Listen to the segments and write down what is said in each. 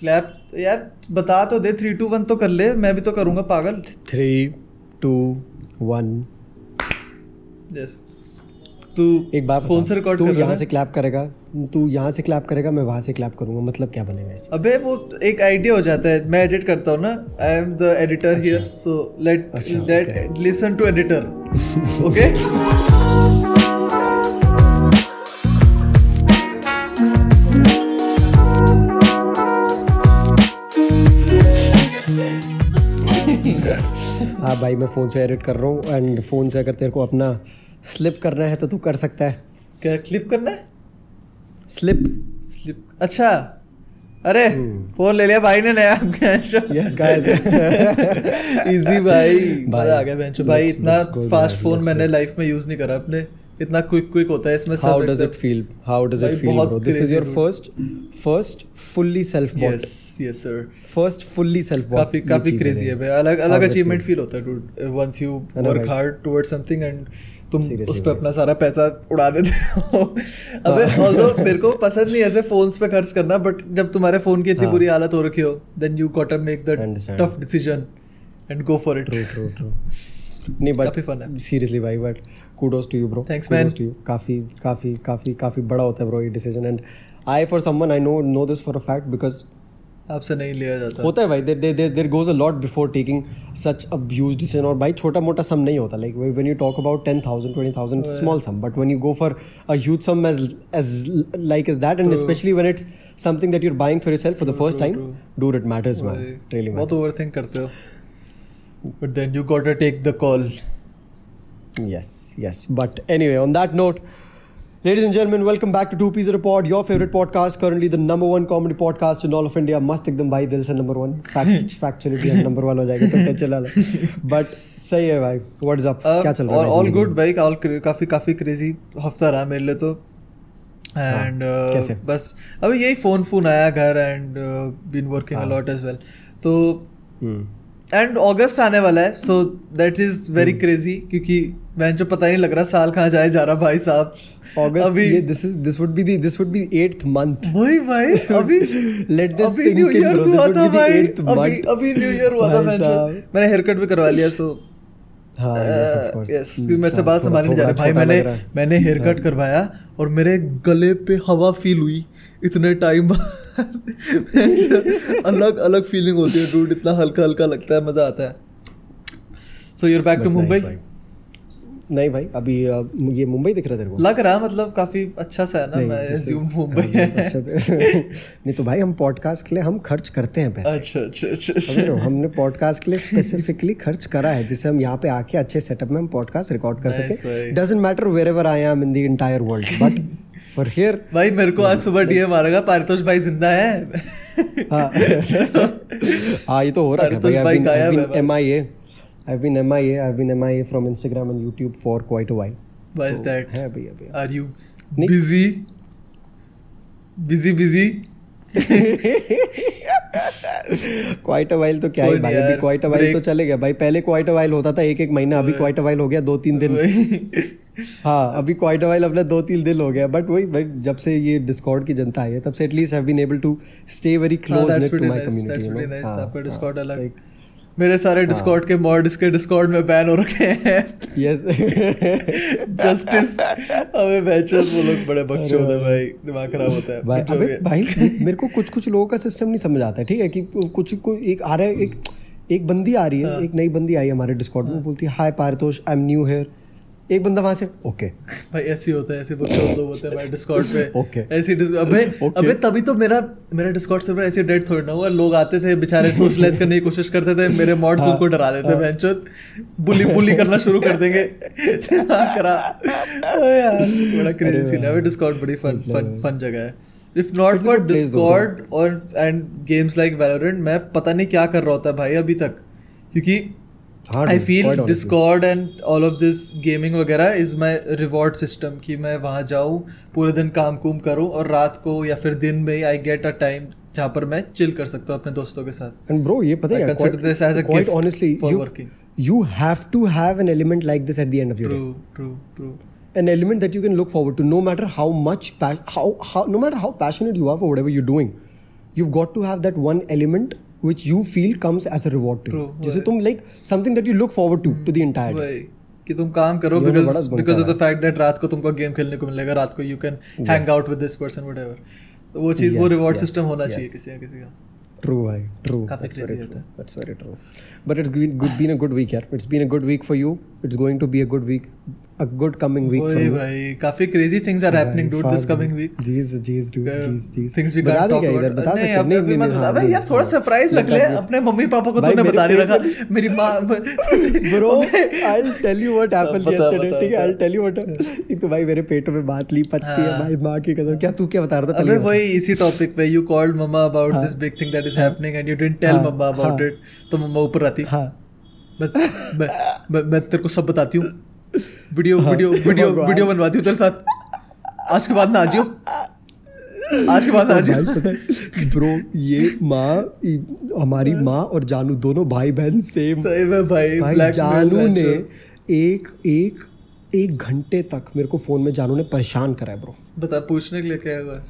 Clap यार बता तो दे थ्री टू वन तो कर ले मैं भी तो करूँगा पागल। थ्री टू वन यस तू एक बात फ़ोन से रिकॉर्ड तू कर यहाँ से क्लैप करेगा? तू यहाँ से क्लैप करेगा मैं वहाँ से क्लैप करूँगा मतलब क्या बनेगा इस अबे वो एक आइडिया हो जाता है मैं एडिट करता हूँ ना I am the editor here so let let listen to editor okay भाई मैं फ़ोन से एडिट कर रहा हूँ एंड फ़ोन से अगर तेरे को अपना स्लिप करना है तो तू कर सकता है। क्या क्लिप करना है? स्लिप स्लिप अच्छा। अरे हम्म। फ़ोन ले लिया भाई ने नया यस गाइस इजी भाई। मज़ा आ गया बेंचो भाई इतना फास्ट फ़ोन मैंने लाइफ में यूज़ नहीं करा अपने। इतना क्विक क्विक होता है इसमें how does it feel how does it feel bro this is your first first fully self bought yes sir first fully self bought काफ़ी काफ़ी क्रेजी है। भाई। अलग अलग अचीवमेंट फील होता है dude once you work hard towards something and तुम Seriously उस पे अपना सारा पैसा उड़ा देते हो। अबे ऑल्दो मेरे को पसंद नहीं ऐसे फोन्स पे खर्च करना बट जब तुम्हारे फ़ोन की इतनी हाँ। बुरी हालत हो रखी हो then you got to make the tough decision and go for it true true true नहीं बट है। सीरियसली भाई but kudos to you bro. Thanks, kudos man. to you. काफ़ी काफ़ी काफ़ी काफ़ी बड़ा होता है bro ये decision and I for someone I know no this for a fact because आपसे नहीं लिया जाता। होता है भाई there there there goes a lot before taking such a huge decision और भाई छोटा मोटा सम नहीं होता. Like when you talk about ten thousand twenty thousand small sum but when you go for a huge sum edge edge like edge that and specially when it's something that you are buying for yourself for the first time do it matters man really बहुत overthink करते हो। But then you got to take the call Yes, yes. But anyway, on that note, ladies and gentlemen, welcome back to Two Piece Report, your favorite podcast, currently the number one comedy podcast in all of India. मस्त एकदम भाई दिल से number one. Fact, factually भी number one हो जाएगा तो ना ले. But सही है भाई. Is up? क्या चल रहा है? ऑल ज़िंदगी गुड? भाई ऑल काफ़ी काफ़ी क्रेजी हफ़्ता रहा मेरे लिए तो एंड हाँ, कैसे? बस अभी यही फ़ोन फ़ोन आया घर एंड बीन वर्किंग हाँ। अलॉट एज वेल तो Hmm. एंड अगस्त आने वाला है so that is very crazy क्योंकि मैं जो पता नहीं लग रहा साल कहाँ जाए जा रहा भाई साहब। August अभी ये this would be the this would be the eighth month. वही भाई अभी Let this अभी न्यू ईयर हुआ था भाई। अभी अभी न्यू ईयर हुआ था भाई मैं मैंने हेयर कट भी करवा लिया सो हाँ, course. यस मेरे से हाँ, बात थोड़ा- संभाल नहीं जा रही। भाई मैंने। मैंने हेयर कट करवाया और मेरे गले पे हवा फील हुई इतने टाइम अलग अलग फीलिंग होती है डूड इतना हल्का हल्का लगता है मज़ा आता है। So you're back to Mumbai भाई. नहीं भाई अभी ये मुंबई दिख रहा है तेरे को? लग रहा मतलब काफ़ी अच्छा सा है ना मैं मुंबई हाँ, अच्छा तो- नहीं तो भाई हम पॉडकास्ट के लिए हम खर्च करते हैं पैसे। अच्छा अच्छा अच्छा हो? हमने पॉडकास्ट के लिए स्पेसिफिकली खर्च करा है जिससे हम यहाँ पे आके अच्छे सेटअप में हम पॉडकास्ट रिकॉर्ड कर सके। Doesn't matter wherever I am in the entire world but for here भाई मेरे को आज सुबह डीएम आ रहा पारितोष भाई ज़िंदा है। हाँ। हाँ ये तो हो रहा है भाई है भाई। M I A I've been MIA. I've been MIA from Instagram and YouTube for quite a while. Why so is that? है भैया भैया Are you Nick? busy? Busy busy? Quite a while तो क्या ही भाई अभी क्वाइट अ वाइल तो. चले गया भाई पहले क्वाइट अ वाइल होता था एक एक महीना अभी क्वाइट अ वाइल हो गया दो तीन दिन हाँ अभी क्वाइट अ वाइल अपना दो तीन दिन हो गया बट वही भाई जब से ये डिस्कॉर्ड की जनता आई है तब से at least have been able to stay very हाँ, क्लोज टू माय कम्युनिटी. आपका डिस्कॉर्ड अलग like- मेरे सारे डिस्कॉर्ड के मॉड इसके डिस्कॉर्ड में बैन हो रखे हैं। यस जस्टिस अबे बैचर्स वो लोग बड़े होते हैं भाई। दिमाग खराब होता है। भाई अबे भाई मेरे को कुछ कुछ लोगों का सिस्टम नहीं समझ आता है ठीक है? कि कुछ को एक आ रहा है एक एक बंदी आ रही हाँ। है। एक नई बंदी आई है हमारे डिस्कॉर्ड में बोलती है hi Paritosh I am new here एक बंदा वहाँ से ओके. भाई ऐसे होता है ऐसे बच्चे लोग होते हैं भाई डिस्कॉर्ड पे। Okay. ऐसी अबे अबे तभी तो मेरा मेरा डिस्कॉर्ड सर्वर ऐसे डेड थोड़ी ना हुआ। लोग आते थे बेचारे सोशलाइज करने की कोशिश करते थे मेरे मॉड्स हाँ, उनको डरा देते बेंचोत बुली बुली करना शुरू कर देंगे। खराब ओए यार। बड़ा क्रेजी सीन है। डिस्कॉर्ड बड़ी फन फन फन जगह है। इफ़ नॉट फॉर डिस्कॉर्ड और एंड गेम्स लाइक वैलोरेंट मैं पता नहीं क्या कर रहा होता भाई अभी तक। क्योंकि हाँ feel quite honestly. Discord and all of this gaming वगैरह इज़ माई रिवॉर्ड सिस्टम कि मैं वहाँ जाऊँ पूरे दिन काम कुम करूँ और रात को या फिर दिन में आई गेट अ टाइम जहाँ पर मैं चिल कर सकता हूँ अपने दोस्तों के साथ And bro, ये पता I है consider this as a quite gift honestly, for you working. you have to have an element like this at the end of your day. True true true An element that you can look forward to, no matter how much pa- how how no matter how passionate you are for whatever you're doing. you've got to have that one element which you feel comes as a reward to you True, जिसे। तुम like something that you look forward to to the entire day कि तुम काम करो because because of है। The fact that रात को तुमको गेम खेलने को मिलेगा रात को you can hang Yes. Out with this person whatever तो वो चीज़ वो Yes, रिवॉर्ड yes, सिस्टम होना yes. चाहिए किसी ना किसी का True, भाई. True. काफ़ी very true. है। That's very true. But it's been good, been a good week, यार. It's been a good week for you. It's going to be a good week, a good coming week for you. भाई काफ़ी crazy things are happening dude this coming week Jeez, jeez, dude. Jeez, jeez. Can't they talk क्या इधर about बता नहीं सकते अभी अभी मत बता भाई यार थोड़ा सरप्राइज़ रख ले अपने मम्मी पापा को तूने बता नहीं रखा मेरी माँ Bro, I'll tell you what happened yesterday. ठीक है। I'll tell you what. एक तो भाई मेरे पेट में बात ली पत्ती है हाँ। भाई माँ की कसम क्या तू क्या बता रहा था पहले वही इसी टॉपिक पे you called mama about. This big thing that is happening and you didn't tell mama about. It तो मम्मा ऊपर आती। हाँ। मैं मैं मैं, मैं तेरे को सब बताती हूँ। वीडियो हाँ, वीडियो वीडियो वीडियो बनवाती हूँ तेरे साथ। आज के बाद ना आ जियो। आज के बाद आ है ब्रो ये माँ हमारी माँ और जानू दोनों भाई बहन सेम सही में भाई भाई जानू ने एक एक एक घंटे तक मेरे को फ़ोन में जानू ने परेशान करा है ब्रो। बता पूछने के लिए क्या हुआ?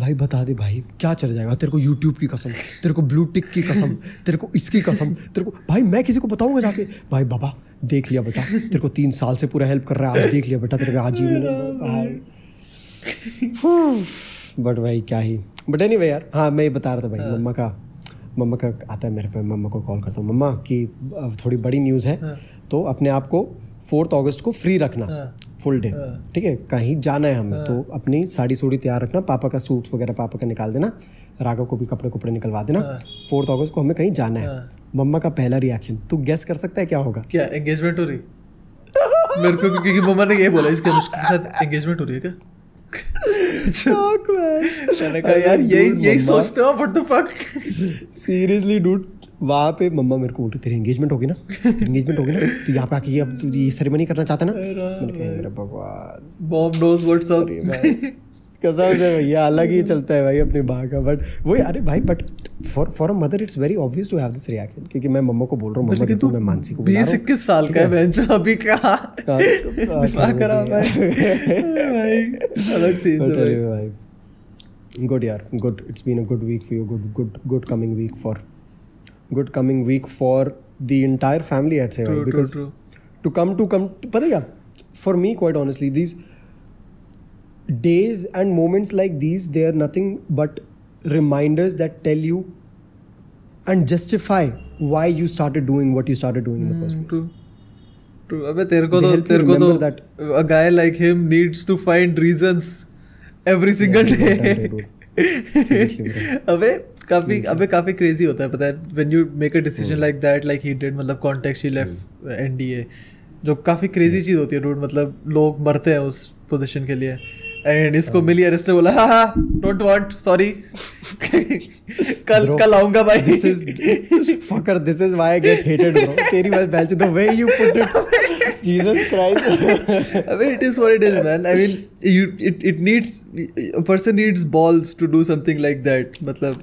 भाई बता दे भाई क्या चल जाएगा? तेरे को यूट्यूब की कसम तेरे को ब्लू टिक की कसम तेरे को इसकी कसम तेरे को भाई मैं किसी को बताऊँगा जाके? भाई बाबा देख लिया बेटा तेरे को तीन साल से पूरा हेल्प कर रहा है आज देख लिया बेटा तेरे को आज ही बट भाई क्या ही। बट एनी भाई यार हाँ मैं ये बता रहा था भाई मम्मा का मम्मा का आता है मेरे पे मम्मा को कॉल करता हूँ। मम्मा की अब थोड़ी बड़ी न्यूज़ है हाँ। तो अपने आप को फोर्थ अगस्त को फ्री रखना। हाँ। फुल डे हाँ। ठीक है? कहीं जाना है हमें तो अपनी साड़ी सूड़ी तैयार रखना पापा का सूट वगैरह पापा का निकाल देना राघव को भी कपड़े कपड़े निकलवा देना। हाँ। फोर्थ अगस्त को हमें कहीं जाना है। हाँ। मम्मा का पहला रिएक्शन तू गेस कर सकता है क्या होगा? क्या एंगेजमेंट हो रही? मेरे को क्योंकि मम्मा ने ये बोला इसके साथ एंगेजमेंट हो रही है क्या? मैंने कहा यार यही यही सोचते हो what the fuck seriously dude वहाँ पे मम्मा मेरे को बोल रही तेरी एंगेजमेंट होगी ना? तेरी एंगेजमेंट होगी ना? तो यहाँ पे आके अब तू ये सेरेमनी करना चाहता ना? मैंने कहा मेरा भगवान। मॉम नोज़ व्हाट्स अप कसम से भैया अलग ही चलता है भाई अपनी माँ का बट वही अरे भाई but for for a mother it's very obvious to have this reaction क्योंकि मैं मम्मा को बोल रहा हूँ मम्मा देखो मैं मानसी को बीस इक्कीस साल का है बहन? जो अभी कहा भाई अलग सीन है भाई। anyway, यार good it's been a good week for you good good good coming week for good coming week for the entire family I'd say True, भाई true, because true. to come to come पता है क्या for me quite honestly these days and moments like these they are nothing but reminders that tell you and justify why you started doing what you started doing in the first place True. True. अबे तेरे को They तो help you तेरे को तो remember that. a guy like him needs to find reasons every single Yeah, day one time, Seriously, bro. अबे काफ़ी अबे काफ़ी क्रेजी होता है पता है when you make a decision like that like he did मतलब कॉन्टेक्स्ट ही लेफ़्ट एनडीए जो काफ़ी क्रेजी चीज़ होती है डूड मतलब लोग मरते हैं उस पोजीशन के लिए एंड इसको मिली अरेस्ट बोला ha ha don't want sorry कल कल आऊँगा भाई। This is fucker this is why I get hated bro तेरी बात batch the way you put it Jesus Christ I mean it is what it is man I mean you it it needs a person needs balls to do something like that मतलब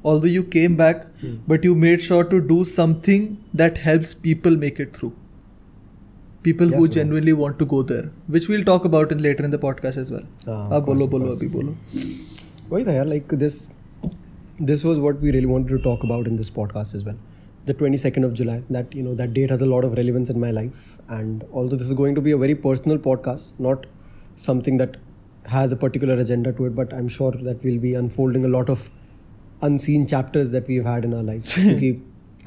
fact that uh, you made it through, although you came back, Hmm. but you made sure to do something that helps people make it through. People Yes, who bro. genuinely want to go there, which we'll talk about in later in the podcast as well. Ah, of अब बोलो course, of बोलो course. अभी बोलो वही था यार like this this was what we really wanted to talk about in this podcast as well the 22nd of july that you know that date has a lot of relevance in my life and although this is going to be a very personal podcast not something that has a particular agenda to it but i'm sure that we'll be unfolding a lot of unseen chapters that we've had in our lives क्योंकि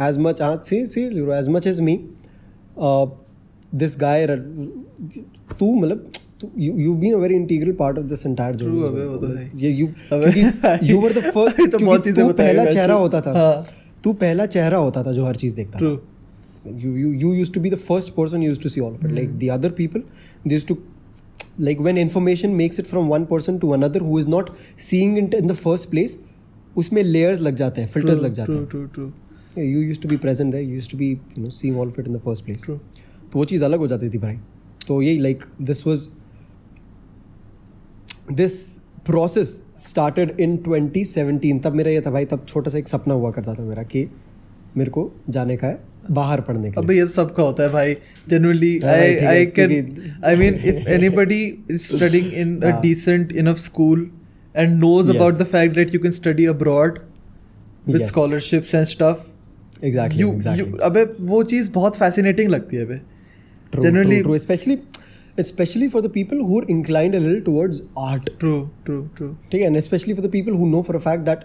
as much uh, see see as much as me uh, this guy तू मतलब तू you you've been a very integral part of this entire journey True, अबे, वो तो है। ये you अबे, क्योंकि you were the first ये तो बहुत चीज़ें तू बताएगा, पहला चेहरा. होता था हाँ. तू पहला चेहरा होता था जो हर चीज़ देखता. था you you you used to be the first person used to see all of it like Hmm. the other people they used to like when information makes it from one person to another who is not seeing it in the first place उसमें layers लग जाते हैं True, लग जाते हैं. You used to be present there you used to be you know seeing all of it in the first place तो वो चीज़ अलग हो जाती थी भाई। तो यही like this was this process started in 2017 तब मेरा ये था भाई तब छोटा सा एक सपना हुआ करता था मेरा कि मेरे को जाने का है बाहर पढ़ने का अबे ये तो सबका होता है भाई। Generally I I can I mean if anybody is studying in a decent enough school and knows about Yes. the fact that you can study abroad with Yes. scholarships and stuff exactly you, exactly you अबे वो चीज़ बहुत fascinating लगती है अबे True, Generally- true, true. Especially, especially for the people who are inclined a little towards art. true true true ठीक है, and especially for the people who know for a fact that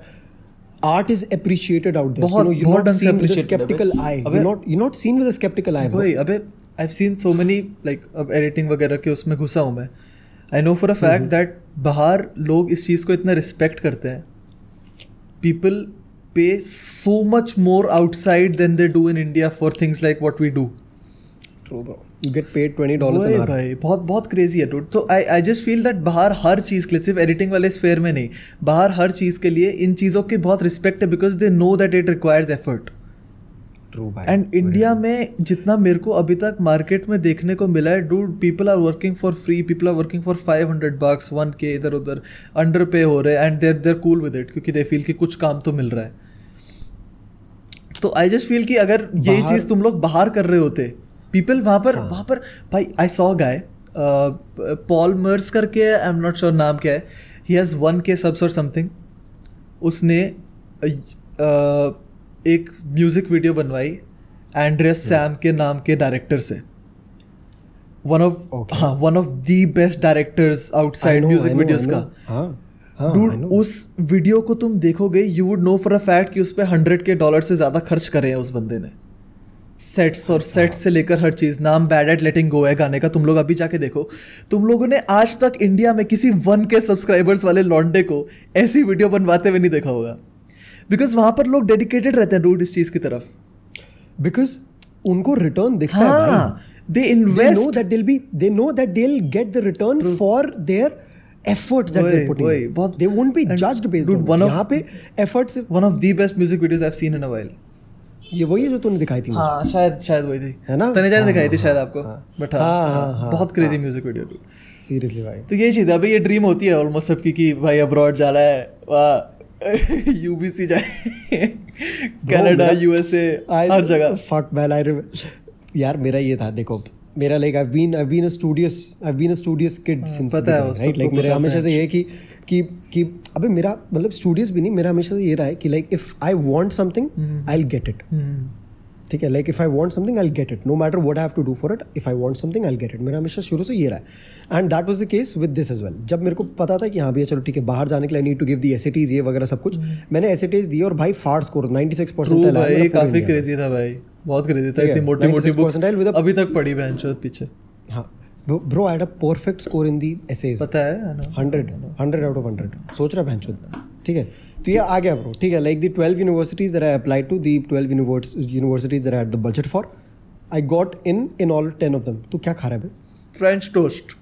art is appreciated out there. बहुत- you know, you're बहुत not ढंग से seen with a appreciated है skeptical भाई। eye. अबे- You're not you're not seen with a skeptical eye. bro. वही अबे I seen so many like अब एडिटिंग वगैरह के उसमें घुसा हूँ मैं I know for a fact that बाहर लोग इस चीज़ को इतना रिस्पेक्ट करते हैं people pay so much more outside than they do in India for things like what we do True, bro. You get paid twenty dollars an वही hour. भाई बहुत बहुत क्रेजी है dude. तो I I just feel that बाहर हर चीज़ के लिए सिर्फ़ एडिटिंग वाले स्फेयर में नहीं बाहर हर चीज़ के लिए इन चीज़ों की बहुत रिस्पेक्ट है because they know that it requires effort True, भाई. एंड इंडिया में जितना मेरे को अभी तक मार्केट में देखने को मिला है dude people are working for free people are working for five hundred bucks one k इधर उधर अंडर पे हो रहे हैं and they're they're cool with it क्योंकि दे फील कि कुछ काम तो मिल रहा है तो आई जस्ट फील कि अगर यही चीज़ तुम लोग बाहर कर रहे होते पीपल वहाँ पर हाँ। वहाँ पर भाई I saw Guy Paul Mers करके आई एम नॉट श्योर नाम क्या है he has one K subs और समथिंग उसने अ, अ, एक म्यूज़िक वीडियो बनवाई एंड्रियस सैम के नाम के डायरेक्टर से। वन ऑफ़ हाँ one of the best directors outside music videos का know. हाँ, हाँ, डूड उस वीडियो को तुम देखोगे you would know for a fact कि उस पर हंड्रेड के डॉलर से ज़्यादा खर्च करे हैं उस बंदे ने। सेट्स और सेट्स से लेकर हर चीज़ नाम बैड एट लेटिंग गो है गाने का तुम लोग अभी जाके देखो। तुम लोगों ने आज तक इंडिया में किसी वन के सब्सक्राइबर्स वाले लॉन्डे को ऐसी वीडियो बनवाते हुए नहीं देखा होगा। बिकॉज़ वहाँ पर लोग डेडिकेटेड रहते हैं डूड इस चीज़ की तरफ़। Because उनको रिटर्न दिखता हाँ, है भाई. They they know invest that they'll be they know that they'll get the return for their efforts that they're putting वही, in. बहुत- they won't be judged based dude, on one of- यहाँ पे efforts one of the best music videos I seen in a while ये वही है जो तूने दिखाई थी हाँ शायद शायद वही थी। है ना? तने जाने हाँ, दिखाई थी हाँ, शायद आपको। बट हाँ, हाँ हाँ, हाँ, बहुत क्रेजी म्यूज़िक वीडियो सीरियसली भाई। तो यही चीज़ है अभी ये ड्रीम होती है ऑलमोस्ट सबकी कि भाई अब्रॉड जाना है वाह। यूबीसी जाए। कनाडा यूएसए हर जगह। फक मैन आई यार मेरा ये था देखो मेरा like I been I been a studious I been a studious kid since पता है, राइट लाइक मेरा हमेशा से ये कि कि कि अबे मेरा मतलब स्टूडियस भी नहीं मेरा हमेशा से ये रहा है कि like if I want something I will get it ठीक है like if I want something I get it no matter I have to do for it if I want something I get it मेरा हमेशा शुरू से ये रहा है। And that was the case with this as well जब मेरे को पता था कि हाँ भैया चलो ठीक है बाहर जाने के लिए need to give the S ये वगैरह सब कुछ मैंने एस दिए और भाई फाड़ स्कोर 96 सिक्स परसेंट काफ़ी क्रेजी था भाई। बहुत क्रेजी था इतनी मोटी मोटी 96 बुक्स अभी तक पढ़ी बहन पीछे। हाँ bro I had a perfect score in the essays पता है. Hundred hundred out of hundred सोच रहा है ठीक है तो ये आ गया ब्रो ठीक है like the twelve universities that I apply to the twelve universities that at the budget for I got in in all ten of them तो क्या खा रहा है फ्रेंच टोस्ट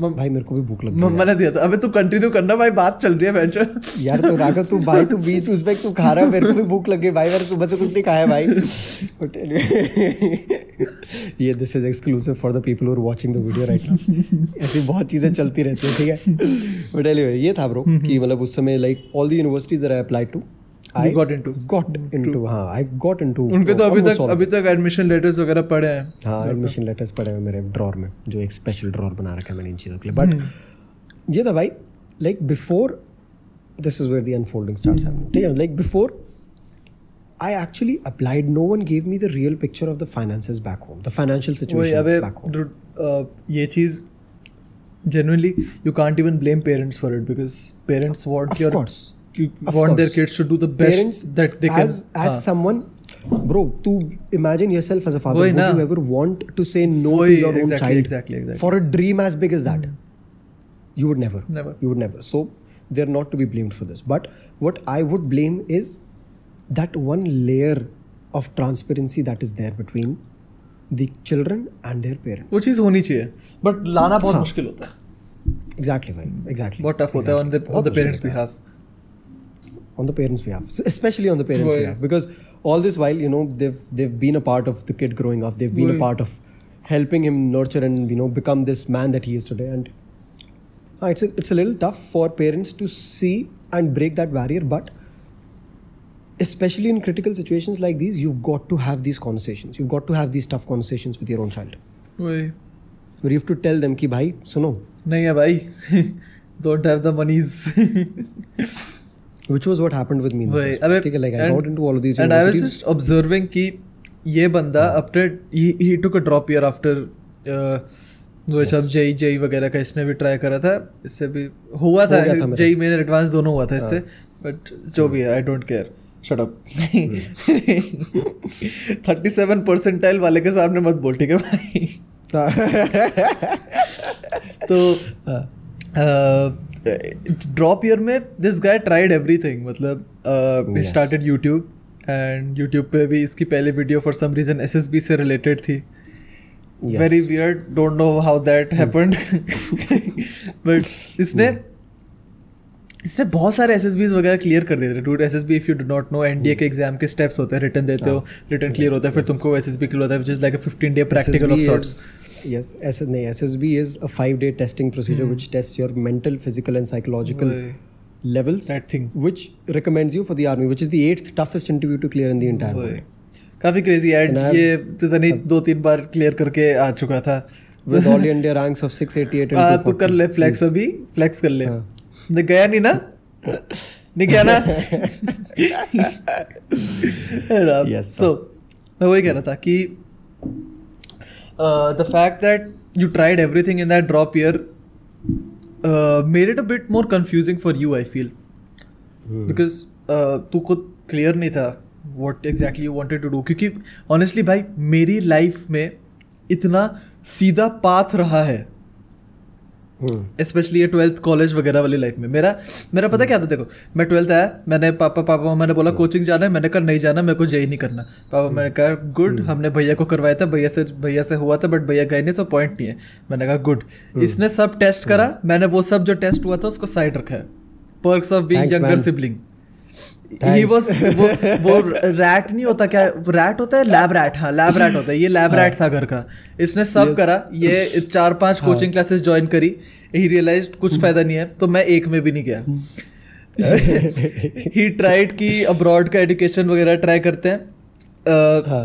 भाई मेरे को भी भूख लग गई मम्मा दिया था। अबे तू कंटिन्यू करना भाई बात चल रही है चोद यार तो राघव तू भाई तू बीच उस पे तू खा रहा है? मेरे को भी भूख लग गई भाई मैंने सुबह से कुछ नहीं खाया भाई। ये this is exclusive for the people who are watching the video right now ऐसी बहुत चीज़ें चलती रहती हैं ठीक है? बट एनीवे ये था ब्रो कि मतलब उस समय like all the universities I applied to You got into. Got into हाँ आई गॉट इनटू उनके तो अभी तक अभी तक एडमिशन लेटर्स वगैरह पड़े हैं। हाँ एडमिशन लेटर्स पड़े हुए मेरे ड्रॉर में जो एक स्पेशल ड्रॉर बना रखा है मैंने इन चीज़ों के लिए। बट ये था भाई like before this is where the unfolding starts happening ठीक है? Like before I applied no one give me the real picture of the finances back home the financial वही सिचुएशन अबे बैक होम dude, uh, ये चीज़ genuinely you can't even blame parents for it because parents want Of your course. of want course. their kids to do the best Parents, that they can. As, as someone, bro, to imagine yourself as a father, would you ever want to say no to your exactly, own child exactly, exactly. for a dream as big as that? Mm. You would never. Never. You would never. So they're not to be blamed for this. But what I would blame is that one layer of transparency that is there between the children and their parents. Which is honi चाहिए. But lana बहुत मुश्किल hota. Exactly Exactly. What tough hota on the on the parents behalf on the parents' behalf, so especially on the parents' Boy. behalf, because all this while you know they've they've been a part of the kid growing up, they've been a part of helping him nurture and you know become this man that he is today, and uh, it's a, it's a little tough for parents to see and break that barrier, but especially in critical situations like these, you've got to have these conversations. You've got to have these tough conversations with your own child. Right. Where you have to tell them, ki bhai, suno. Nahi bhai. Don't have the monies. which was what happened with me वही first अबे ठीक है like I got into all of these and I was just observing कि ये बंदा after he he took a drop year after uh, वो Yes. सब JEE JEE वगैरह का इसने भी ट्राई करा था इससे भी हुआ था हो। जेई मेरे एडवांस दोनों हुआ था इससे हाँ। बट जो भी है I don't care shut up thirty seven percentile वाले के सामने मत बोल ठीक है भाई तो ड्रॉप ईयर में दिस गाय ट्राइड एवरीथिंग मतलब स्टार्टेड यूट्यूब एंड यूट्यूब पे भी इसकी पहली video for some reason SSB से रिलेटेड थी। Very weird don't know how that happened but इसने इसने बहुत सारे एस वगैरह क्लियर कर देते dude S S B if you do not no NDA के एग्ज़ाम के स्टेप्स होते हैं रिटर्न देते हो। हाँ। रिटर्न क्लियर होता है फिर तुमको एस एस बी क्लियर होता है which is like fifteen day practical of sorts yes S- no, SSB is a five day testing procedure mm. which tests your mental physical and psychological levels That thing. which recommends you for the army which is the eighth toughest interview to clear in the entire world काफ़ी crazy add ये पता नहीं दो तीन बार clear करके आ चुका था with all India ranks of 688 and हाँ तू कर 240. ले फ्लेक्स. अभी फ्लेक्स कर ले हाँ। गया नहीं ना नहीं गया ना Yes, सो मैं वही कह रहा था कि the fact that you tried everything in that drop year मेरे it a bit more confusing for you I feel. Because तू खुद क्लियर नहीं था what exactly you wanted to do क्योंकि ऑनेस्टली भाई मेरी लाइफ में इतना सीधा पाथ रहा है. स्पेशली ये ट्वेल्थ कॉलेज वगैरह वाली लाइफ में। मेरा मेरा पता क्या था? देखो मैं ट्वेल्थ आया मैंने पापा पापा मैंने बोला कोचिंग जाना है। मैंने कहा नहीं जाना मेरे को जेई नहीं करना। पापा मैंने कहा गुड हमने भैया को करवाया था भैया से भैया से हुआ था बट भैया गए नहीं सो पॉइंट नहीं है। मैंने कहा गुड इसने सब टेस्ट करा मैंने वो सब जो टेस्ट हुआ था उसको साइड रखा है। Perks of being younger sibling he was वो वो रैट नहीं होता क्या? रैट होता है? लैब रैट हाँ लैब रैट होता है। ये लैब रैट था घर का। इसने सब Yes. करा। ये चार पाँच. कोचिंग क्लासेस ज्वाइन करी। ही रियलाइज़ कुछ फ़ायदा नहीं है तो मैं एक में भी नहीं गया। ही ट्राइड कि अब्रॉड का एजुकेशन वगैरह ट्राई करते हैं। हाँ.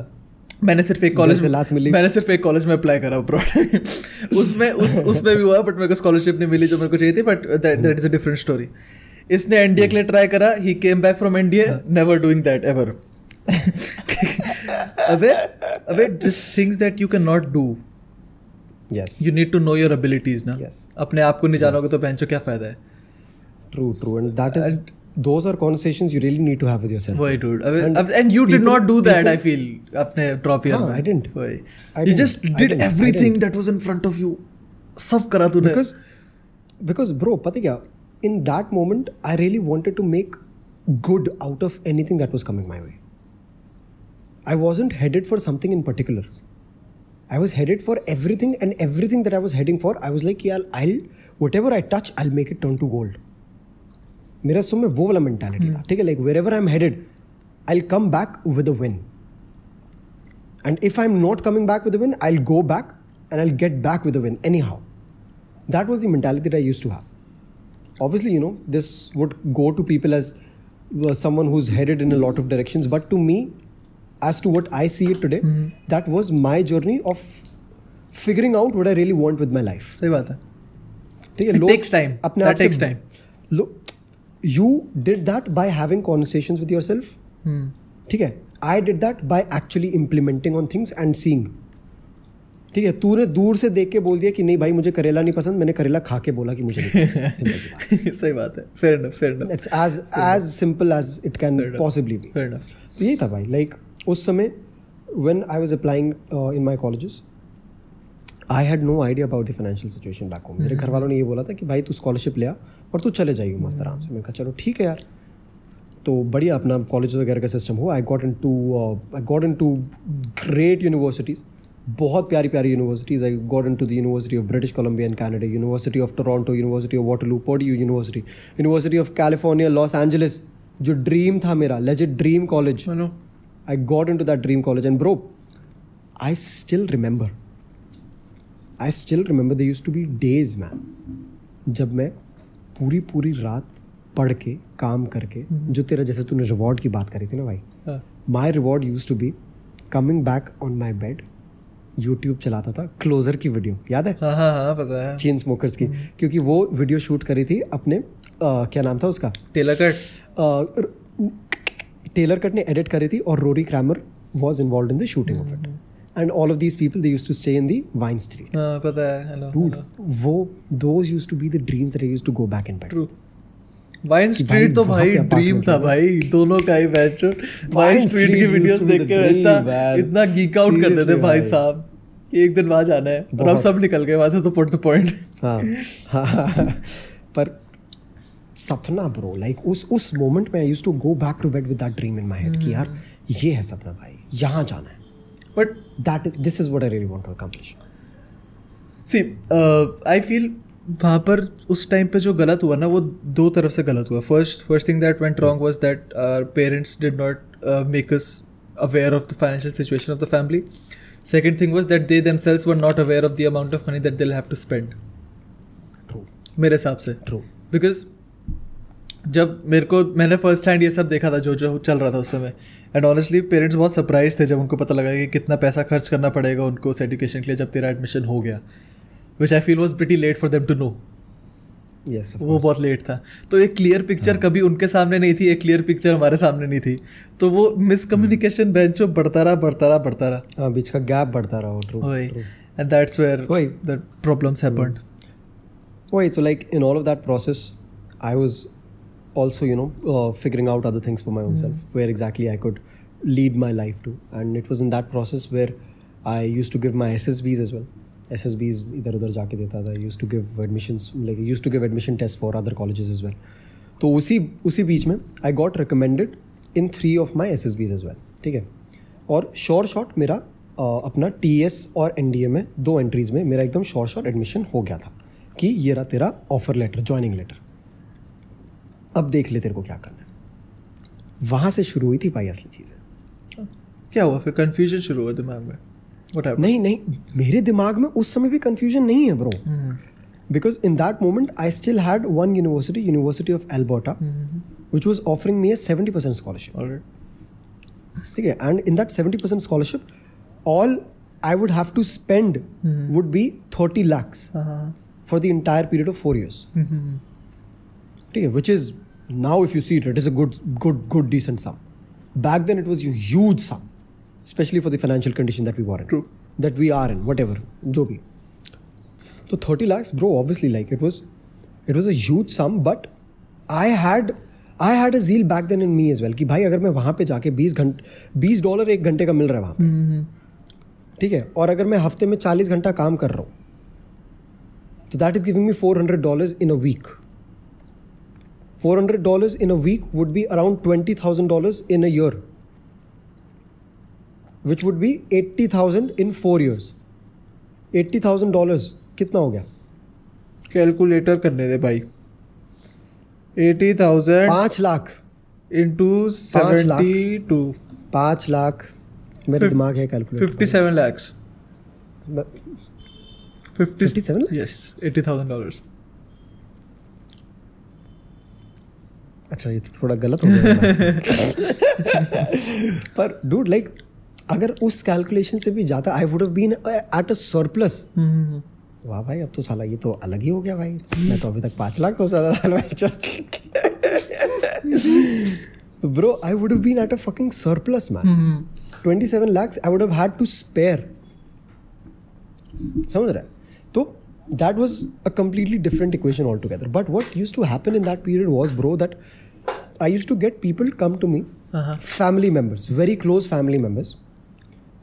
मैंने सिर्फ़ एक कॉलेज लात मिली। मैंने सिर्फ़ एक कॉलेज में अप्लाई करा अब्रॉड उसमें उस उसमें भी हुआ बट मेरे को स्कॉलरशिप नहीं मिली जो मेरे को चाहिए थी but that is a different story इसने एनडीए के लिए ट्राई करा he came back from NDA never doing that ever अबे अबे just things that you can not do yes. You need to know your abilities ना? Yes. अपने आप को नहीं जानोगे तो बहन क्या फ़ायदा है? True true. And that is those are conversations you really need to have with yourself. वही dude. अबे And अब and you did people- not do that I people- feel अपने ड्रॉप ईयर हाँ, में. I didn't. वही. I you didn't. I did didn't. I didn't. That was in front of you सब करा तूने. Because because bro pata kya in that moment i really wanted to make good out of anything that was coming my way i wasn't headed for something in particular i was headed for everything and everything that i was heading for i was like yeah i'll whatever i touch i'll make it turn to gold मेरा सुन में वो वाला mentality था ठीक है like wherever I am headed I come back with a win and if I am not coming back with a win I go back and I get back with a win anyhow that was the mentality that I used to have. Obviously, you know, this would go to people as uh, someone who's headed in a lot of directions, but to me, as to what I see it today, that was my journey of figuring out what I really want with my life. सही बात है ठीक है It लोग takes time. अपने That आप से takes time. Low you did that by having conversations with yourself Hmm. ठीक है I did that by actually implementing on things and seeing ठीक है तूने दूर से देख के बोल दिया कि नहीं भाई मुझे करेला नहीं पसंद। मैंने करेला खा के बोला कि मुझे नहीं पसंद। बात। सही बात है। Fair enough fair enough it's as as simple as it can possibly be fair enough तो यही था भाई। लाइक उस समय when I was applying in my colleges I had no idea about the financial situation back home मेरे घर वालों ने ये बोला था कि भाई तू स्कॉलरशिप ले आ और तू चले जाइए मस्त आराम से। मैंने कहा चलो ठीक है यार। तो बढ़िया अपना कॉलेज वगैरह का सिस्टम हुआ। I got in to I got in to great universities बहुत प्यारी प्यारी universities I got in to the University of British Columbia and Canada University of Toronto University of Waterloo podi university University of California Los Angeles जो dream था मेरा legit dream college know. I got into that dream college, and bro, I still remember. I still remember there used to be days, man. जब मैं पूरी पूरी रात पढ़ के काम करके जो तेरा जैसे तूने रिवॉर्ड की बात करी थी ना भाई. My reward used to be coming back on my bed YouTube चलाता था क्लोजर की वीडियो याद है? हाँ हाँ हाँ पता है। चेन स्मोकर्स की क्योंकि वो वीडियो शूट करी थी अपने अ, क्या नाम था उसका? टेलर कट टेलर कट ने एडिट करी थी और Rory Kramer was involve in the shooting of it and all of these people they used to stay in the Vine Street पता है. वो those used to be the dreams that used to go back in bed True. Vine Street तो भाई dream था भाई। दोनों का ही मैच वाइन स्ट्रीट की वीडियोस देख के इतना इतना गीक आउट थे Seriously, भाई। साहब। कि एक दिन वहाँ जाना है और अब सब निकल गए वहाँ से तो पुट द पॉइंट हाँ। हाँ पर सपना ब्रो लाइक उस उस मोमेंट में I used to go back to bed with that dream in my head कि यार ये है सपना भाई यहाँ जाना है। But that this is what I really want to accomplish see I feel वहाँ पर उस टाइम पे जो गलत हुआ ना वो दो तरफ़ से गलत हुआ। First first thing that went wrong was that our parents did not make us aware of the financial situation of the family second thing was that they themselves were not aware of the amount of money that they'll have to spend. True मेरे हिसाब से। True because जब मेरे को मैंने first hand ये सब देखा था जो जो चल रहा था उस समय। एंड ऑनेस्टली पेरेंट्स बहुत सरप्राइज़ थे जब उनको पता लगा कि कितना पैसा खर्च करना पड़ेगा उनको उस एजुकेशन के लिए जब तेरा एडमिशन हो गया। Which I feel was pretty late for them to know yes वो बहुत लेट था। तो एक क्लियर पिक्चर कभी उनके सामने नहीं थी एक क्लियर पिक्चर हमारे सामने नहीं थी। तो वो मिसकम्युनिकेशन बेंचो बढ़ता रहा बढ़ता रहा बढ़ता रहा। बीच का गैप बढ़ता रहा and that's where the problems वही। So like in all of that process I was also you know figuring out other things for my own self where exactly I could lead my life to and it was in that process where I used to give my SSBs as well SSBs इधर उधर जाके देता था. Used to give admission I used to give admission tests for other colleges as well. तो उसी उसी बीच में I got recommended in three of my S S Bs as well ठीक है? और श्योर शॉट मेरा अ, अपना टी एस और एन डी ए में दो एंट्रीज में मेरा एकदम श्योर शॉट एडमिशन हो गया था कि ये रहा तेरा ऑफ़र लेटर ज्वाइनिंग लेटर अब देख ले तेरे को क्या करना है। वहाँ से शुरू हुई थी भाई असली चीज़ें। क्या हुआ? फिर कन्फ्यूज़न शुरू हुआ दिमाग में? हैपेंड नहीं नहीं मेरे दिमाग में उस समय भी कंफ्यूजन नहीं है bro because in that moment I still had one university university of Alberta which was offering me a seventy percent scholarship ठीक है? And in that seventy percent scholarship all I would have to spend would be thirty lakhs for for the entire period of four years. ठीक है, which is now if you see it it is a good good, good, decent sum. Back then, it was a huge especially for the financial condition that we were true that we are in whatever जो भी तो thirty lakhs bro obviously like it was it was a sum but I had I had a zeal back then in me as well कि भाई अगर मैं वहाँ पे जाके बीस घंटे बीस डॉलर एक घंटे का मिल रहा है वहाँ पे ठीक है और अगर मैं हफ़्ते में चालीस घंटा काम कर रहा हूँ तो that is giving me four hundred dollar in a week four hundred dollar in a week would be around twenty thousand dollar in a year which would be eighty thousand in four years eighty thousand dollar कितना हो गया? Calculator करने दे भाई। Eighty thousand पाँच lakh. Into seventy two पाँच लाख। मेरे दिमाग है calculator fifty seven lakhs fifty 57 lakhs? Yes eighty thousand dollars अच्छा ये तो थोड़ा गलत हो गया। पर डूड लाइक अगर उस कैलकुलेशन से भी जाता I would been at a surplus वाह भाई अब तो साला ये तो अलग ही हो गया भाई। मैं तो अभी तक पाँच लाख तो ज़्यादा डाल बैठा bro I would been at a fucking surplus man 27 lakh I would had to spare समझ रहे तो that was a completely different equation altogether but what used to happen in that period was bro that I used to get people come to me family members very close family members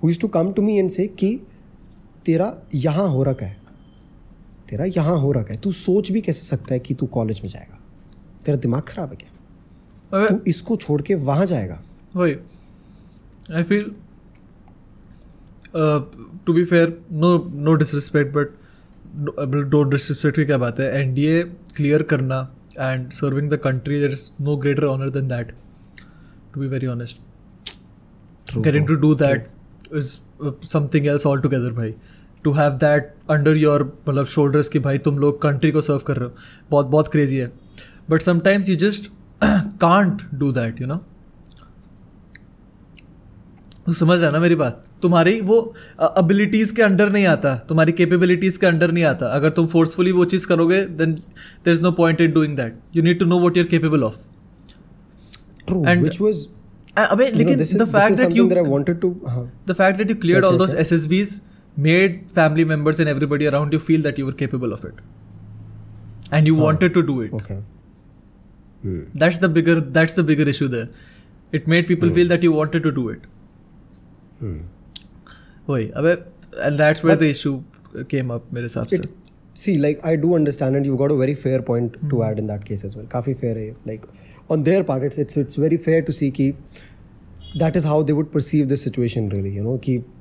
who used to come to me and say कि तेरा यहाँ हो रखा है। तेरा यहाँ हो रखा है। तू सोच भी कैसे सकता है कि तू कॉलेज में जाएगा? तेरा दिमाग खराब है क्या? तू इसको छोड़ के वहाँ जाएगा? I feel to be fair no no disrespect but don't disrespect की क्या बात है? एन डी ए क्लियर करना and serving the country there is no greater honour than that to be very honest getting to do that is something else all altogether भाई to have that under your मतलब shoulders कि भाई तुम लोग country को सर्व कर रहे हो बहुत बहुत क्रेजी है. But sometimes you just can't do that you know समझ रहा ना मेरी बात? तुम्हारी वो अबिलिटीज़ के अंडर नहीं आता. तुम्हारी कैपेबिलिटीज़ के अंडर नहीं आता. अगर तुम फोर्सफुली वो चीज़ करोगे then there is no point in doing that you need to know what you're capable of and and- which अबे you know, लेकिन is, the fact that you that I wanted to. Uh, the fact that you cleared Okay, all those okay. SSBs made family members and everybody around you feel that you were capable of it, and you Huh. wanted to do it. okay. That's the bigger that's the bigger issue there. It made people feel that you wanted to do it. Hmm. वही अबे and that's where But- the issue came up मेरे हिसाब से. See, like I do understand, and you've got a very fair point to add in that case as well. काफ़ी fair है. Like on their part it's it's it's very fair to see keep that is how they would perceive this situation really you know keep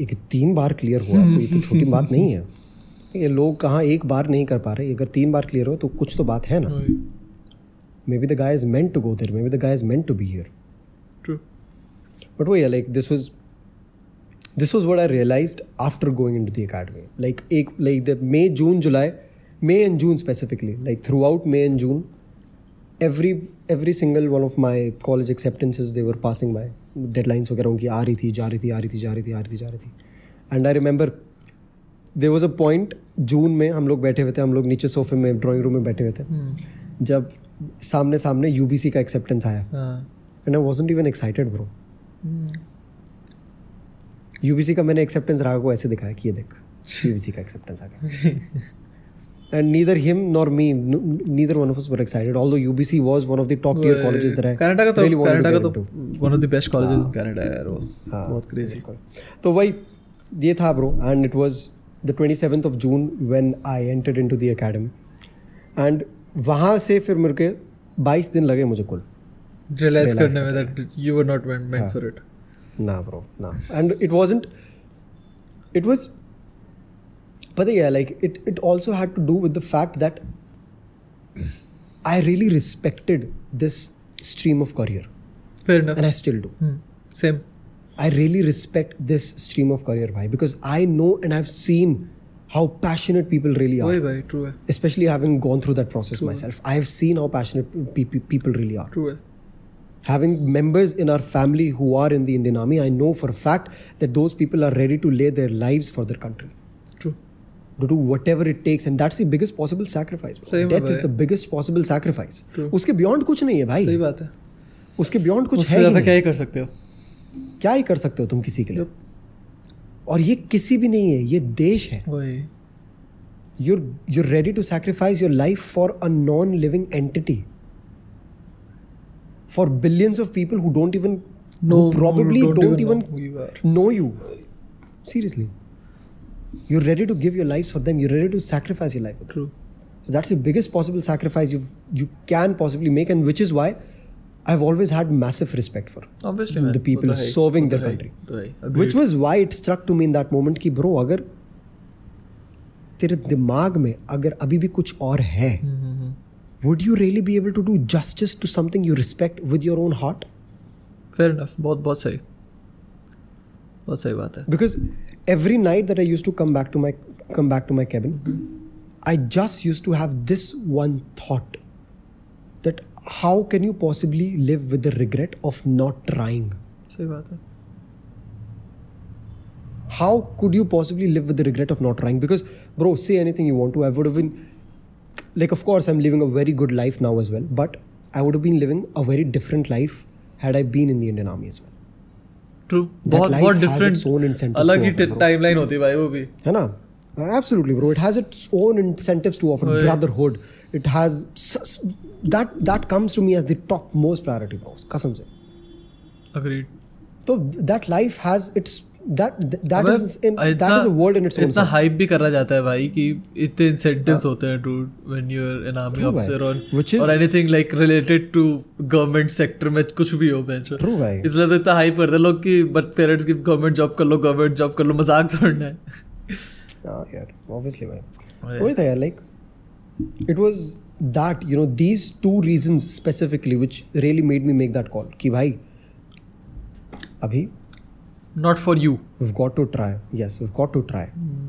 एक तीन बार clear हुआ तो ये तो छोटी बात नहीं है। ये लोग कहाँ एक बार नहीं कर पा रहे अगर तीन बार क्लियर हो तो कुछ तो बात है ना। Maybe the guy is meant to go there maybe the guy is meant to be here but वो yeah like this was this was what I realise after going into the academy like एक like the May June July May and June specifically like throughout May and June every single one of my college acceptances they were passing by. Deadlines वगैरह उनकी आ रही थी जा रही थी आ रही थी जा रही थी आ रही थी जा रही थी and I remember there was a point June में हम लोग बैठे हुए थे हम लोग नीचे सोफे में ड्राइंग रूम में बैठे हुए थे Hmm. जब सामने सामने यूबीसी का एक्सेप्टेंस आया. And I wasn't even excited bro Hmm. UBC का मैंने एक्सेप्टेंस राघव को ऐसे दिखाया कि ये देख यूबीसी का एक्सेप्टेंस आ गया and neither him nor me n- neither one of us were excited although UBC was one of the top tier colleges that I का तो really to का get तो into. Of the best colleges in Canada है यार वो हाँ, बहुत बिल्कुल। तो वही ये था bro and it was the 27th of June when I entered into the academy and वहाँ से फिर मेरे के 22 दिन लगे मुझे कुल Realize करने में that you were not meant हाँ. For it Nah, bro, nah. And it wasn't. It was. but yeah like it, it also had to do with the fact that i really respected this stream of career fair enough and i still do hmm. same i really respect this stream of career why because i know and i've seen how passionate people really are. Bhai, bhai, true. Especially having gone through that process true myself, I have seen how passionate pe- pe- people really are. True. Having members in our family who are in the Indian Army, I know for a fact that those people are ready to lay their lives for their country. To do whatever it takes, and that's the biggest possible sacrifice. Death is the biggest possible sacrifice. True. उसके beyond कुछ नहीं है सही भाई बात है उसके beyond कुछ है ही ज़्यादा क्या ही कर सकते हो क्या ही कर सकते हो तुम किसी के लिए और ये किसी भी नहीं है ये देश है you're you're ready to sacrifice your life for a non-living entity for billions of people who don't even No, probably don't don't, even know know you seriously you're ready to give your lives for them you're ready to sacrifice your life for them. True So that's the biggest possible sacrifice you you can possibly make and which is why I've always had massive respect for obviously the people serving their country which was why it struck to me in that moment कि bro अगर तेरे दिमाग में अगर अभी भी कुछ और है Hmm, would you really be able to do justice to something you respect with your own heart fair enough बहुत बहुत सही बहुत सही बात है because every night that I used to come back to my come back to my cabin I just used to have this one thought that how can you possibly live with the regret of not trying सही बात है how could you possibly live with the regret of not trying because bro say anything you want to i would have been like of course i'm living a very good life now as well but i would have been living a very different life had i been in the indian army as well True That बहुत life बहुत has different its own incentives अलग to ही offer, bro. Timeline होती है भाई वो भी है ना absolutely bro it has its own incentives to offer Oh, yeah. brotherhood it has s- s- that that comes to me as the top most priority bro कसम से अग्रीड तो that life has its that that is in, that is a world in its own इतना self. भी करा जाता है भाई कि इतने इंसेंटिव्स होते हैं dude when you are an True, भाई. ऑफिसर Which is- और anything like related to government sector में कुछ भी हो बेंच True, भाई. इसलिए तो इतना हाइप करते हैं लोग कि बट पेरेंट्स की गवर्नमेंट जॉब कर लो गवर्नमेंट जॉब कर लो मज़ाक छोड़ना है हाँ यार obviously भाई वही। वही था यार like it was that you know these two reasons specifically which really made me make that call कि भाई अभी Not for you. we've got to try. Yes we've got to try. Mm.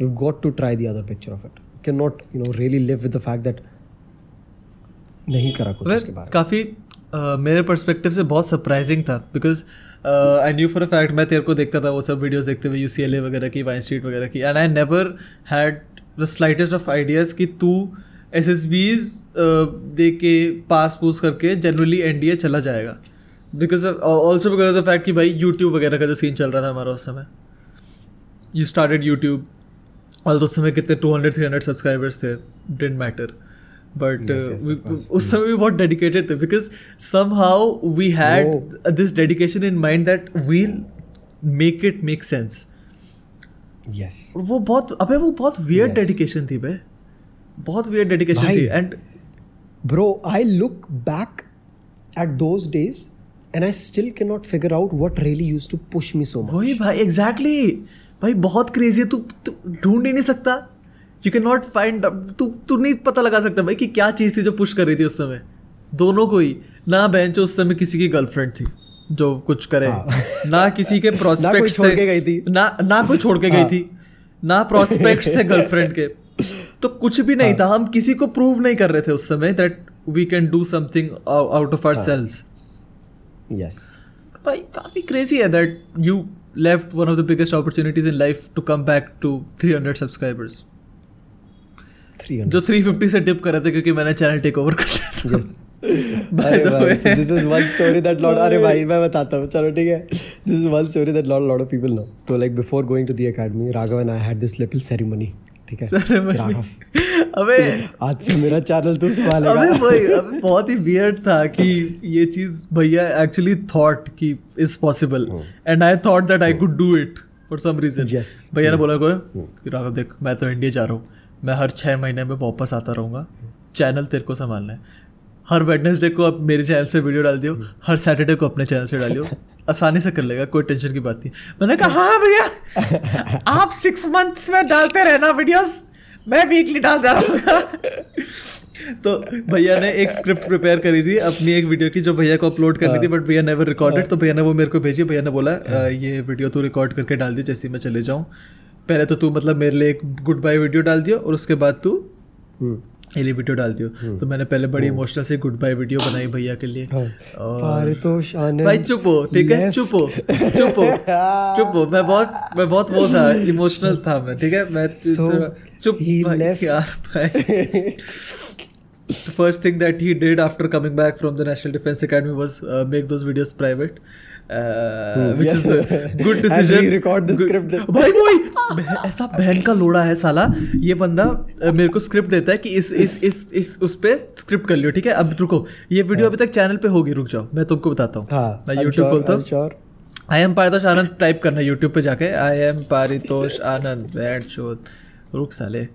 we've got to try the other picture of it. Cannot you know really live with the fact that नहीं करा कुछ उसके अबे, बारे काफ़ी अ, मेरे perspective से बहुत सरप्राइजिंग था because I knew for a fact मैं तेरे को देखता था वो सब वीडियोस देखते हुए यू सी एल ए वगैरह की वाइन स्ट्रीट वगैरह की and I never had the slightest of ideas कि तू एस एस बीज दे के पास पूस करके जनरली एन डी ए चला जाएगा। Because also because of the fact कि भाई यूट्यूब वगैरह का जो सीन चल रहा था हमारा उस समय यू स्टार्टेड यूट्यूब और उस समय कितने two hundred three hundred subscribers थे डेंट मैटर बट. उस समय भी बहुत डेडिकेटेड थे because somehow we had this dedication in mind that we'll make it make sense yes. वो बहुत अबे वो बहुत Yes. डेडिकेशन थी बे। बहुत वियर डेडिकेशन थी and bro I look back at at those days and I still cannot figure out what really used to push me so much. वही भाई एग्जैक्टली exactly. भाई बहुत क्रेजी है तू ढूंढ ही नहीं सकता. यू कैन नॉट फाइंड तू तू नहीं पता लगा सकता भाई कि क्या चीज़ थी जो पुश कर रही थी उस समय. दोनों को ही. ना बेंच उस समय किसी की गर्लफ्रेंड थी जो कुछ करे. हाँ। ना किसी के प्रोस्पेक्ट छोड़ के गई थी। ना ना कोई छोड़ के गई हाँ। थी. ना प्रोस्पेक्ट थे गर्लफ्रेंड के. तो कुछ भी नहीं था. हम किसी को प्रूव नहीं कर रहे थे उस समय that we can do something out of ourselves Yes. भाई काफ़ी क्रेजी है that you left one of the biggest opportunities in life to come back to 300 subscribers 300. जो 350 से डिप कर रहे थे क्योंकि मैंने चैनल टेक ओवर कर लिया था। Yes. अरे भाई मैं बताता हूँ चलो ठीक है Raghav and I had this little ceremony ठीक है राघव अबे आज से मेरा चैनल तू संभालेगा। अबे भाई अबे बहुत ही वियर्ड था कि ये चीज़ भैया एक्चुअली थॉट कि is possible and I thought that I could do it for some reason Yes. भैया ने बोला को कि राघव देख मैं तो इंडिया जा रहा हूँ। मैं हर छः महीने में वापस आता रहूँगा। चैनल तेरे को संभालना है। हर वेडनेसडे को आप मेरे चैनल से वीडियो डाल दियो। हर सैटरडे को अपने चैनल से डालियो। आसानी से कर लेगा कोई टेंशन की बात नहीं। मैंने कहा हाँ भैया। आप सिक्स मंथ्स में डालते रहना वीडियोस मैं वीकली डालता हूँ। तो भैया ने एक स्क्रिप्ट प्रिपेयर करी थी अपनी एक वीडियो की जो भैया को अपलोड करनी थी बट भैया नेवर रिकॉर्डेड तो भैया ने वो मेरे को भेजी भैया ने बोला "अ, ये वीडियो तू रिकॉर्ड करके डाल दी जैसे मैं चले जाऊँ। पहले तो तू मतलब मेरे लिए एक गुड बाय वीडियो डाल दियो और उसके बाद तू हम्म। ये वीडियो डाल दियो तो मैंने पहले बड़ी इमोशनल से गुड बाय वीडियो बनाई भैया के लिए। और तो शानदार भाई चुप हो ठीक है? चुप हो चुप हो चुप। हो मैं बहुत मैं बहुत वो था इमोशनल था मैं ठीक है? मैं तो चुप ही यार भाई। First thing that he did after coming back from the National Defence Academy was make those videos private Which yes. is a good And decision. re-record the script. then. भाई ऐसा बहन का लोड़ा है साला। ये बंदा मेरे को स्क्रिप्ट देता है कि इस इस इस इस उस पे स्क्रिप्ट कर लियो ठीक है? अब रुको ये वीडियो अभी तक चैनल पे होगी रुक जाओ। मैं तुमको बताता हूँ। हाँ मैं यूट्यूब खोलता हूँ। I am Paritosh Anand type करना यूट्यूब पे जाके। आई एम पारितोष आनंद बैट शोध रुक साले।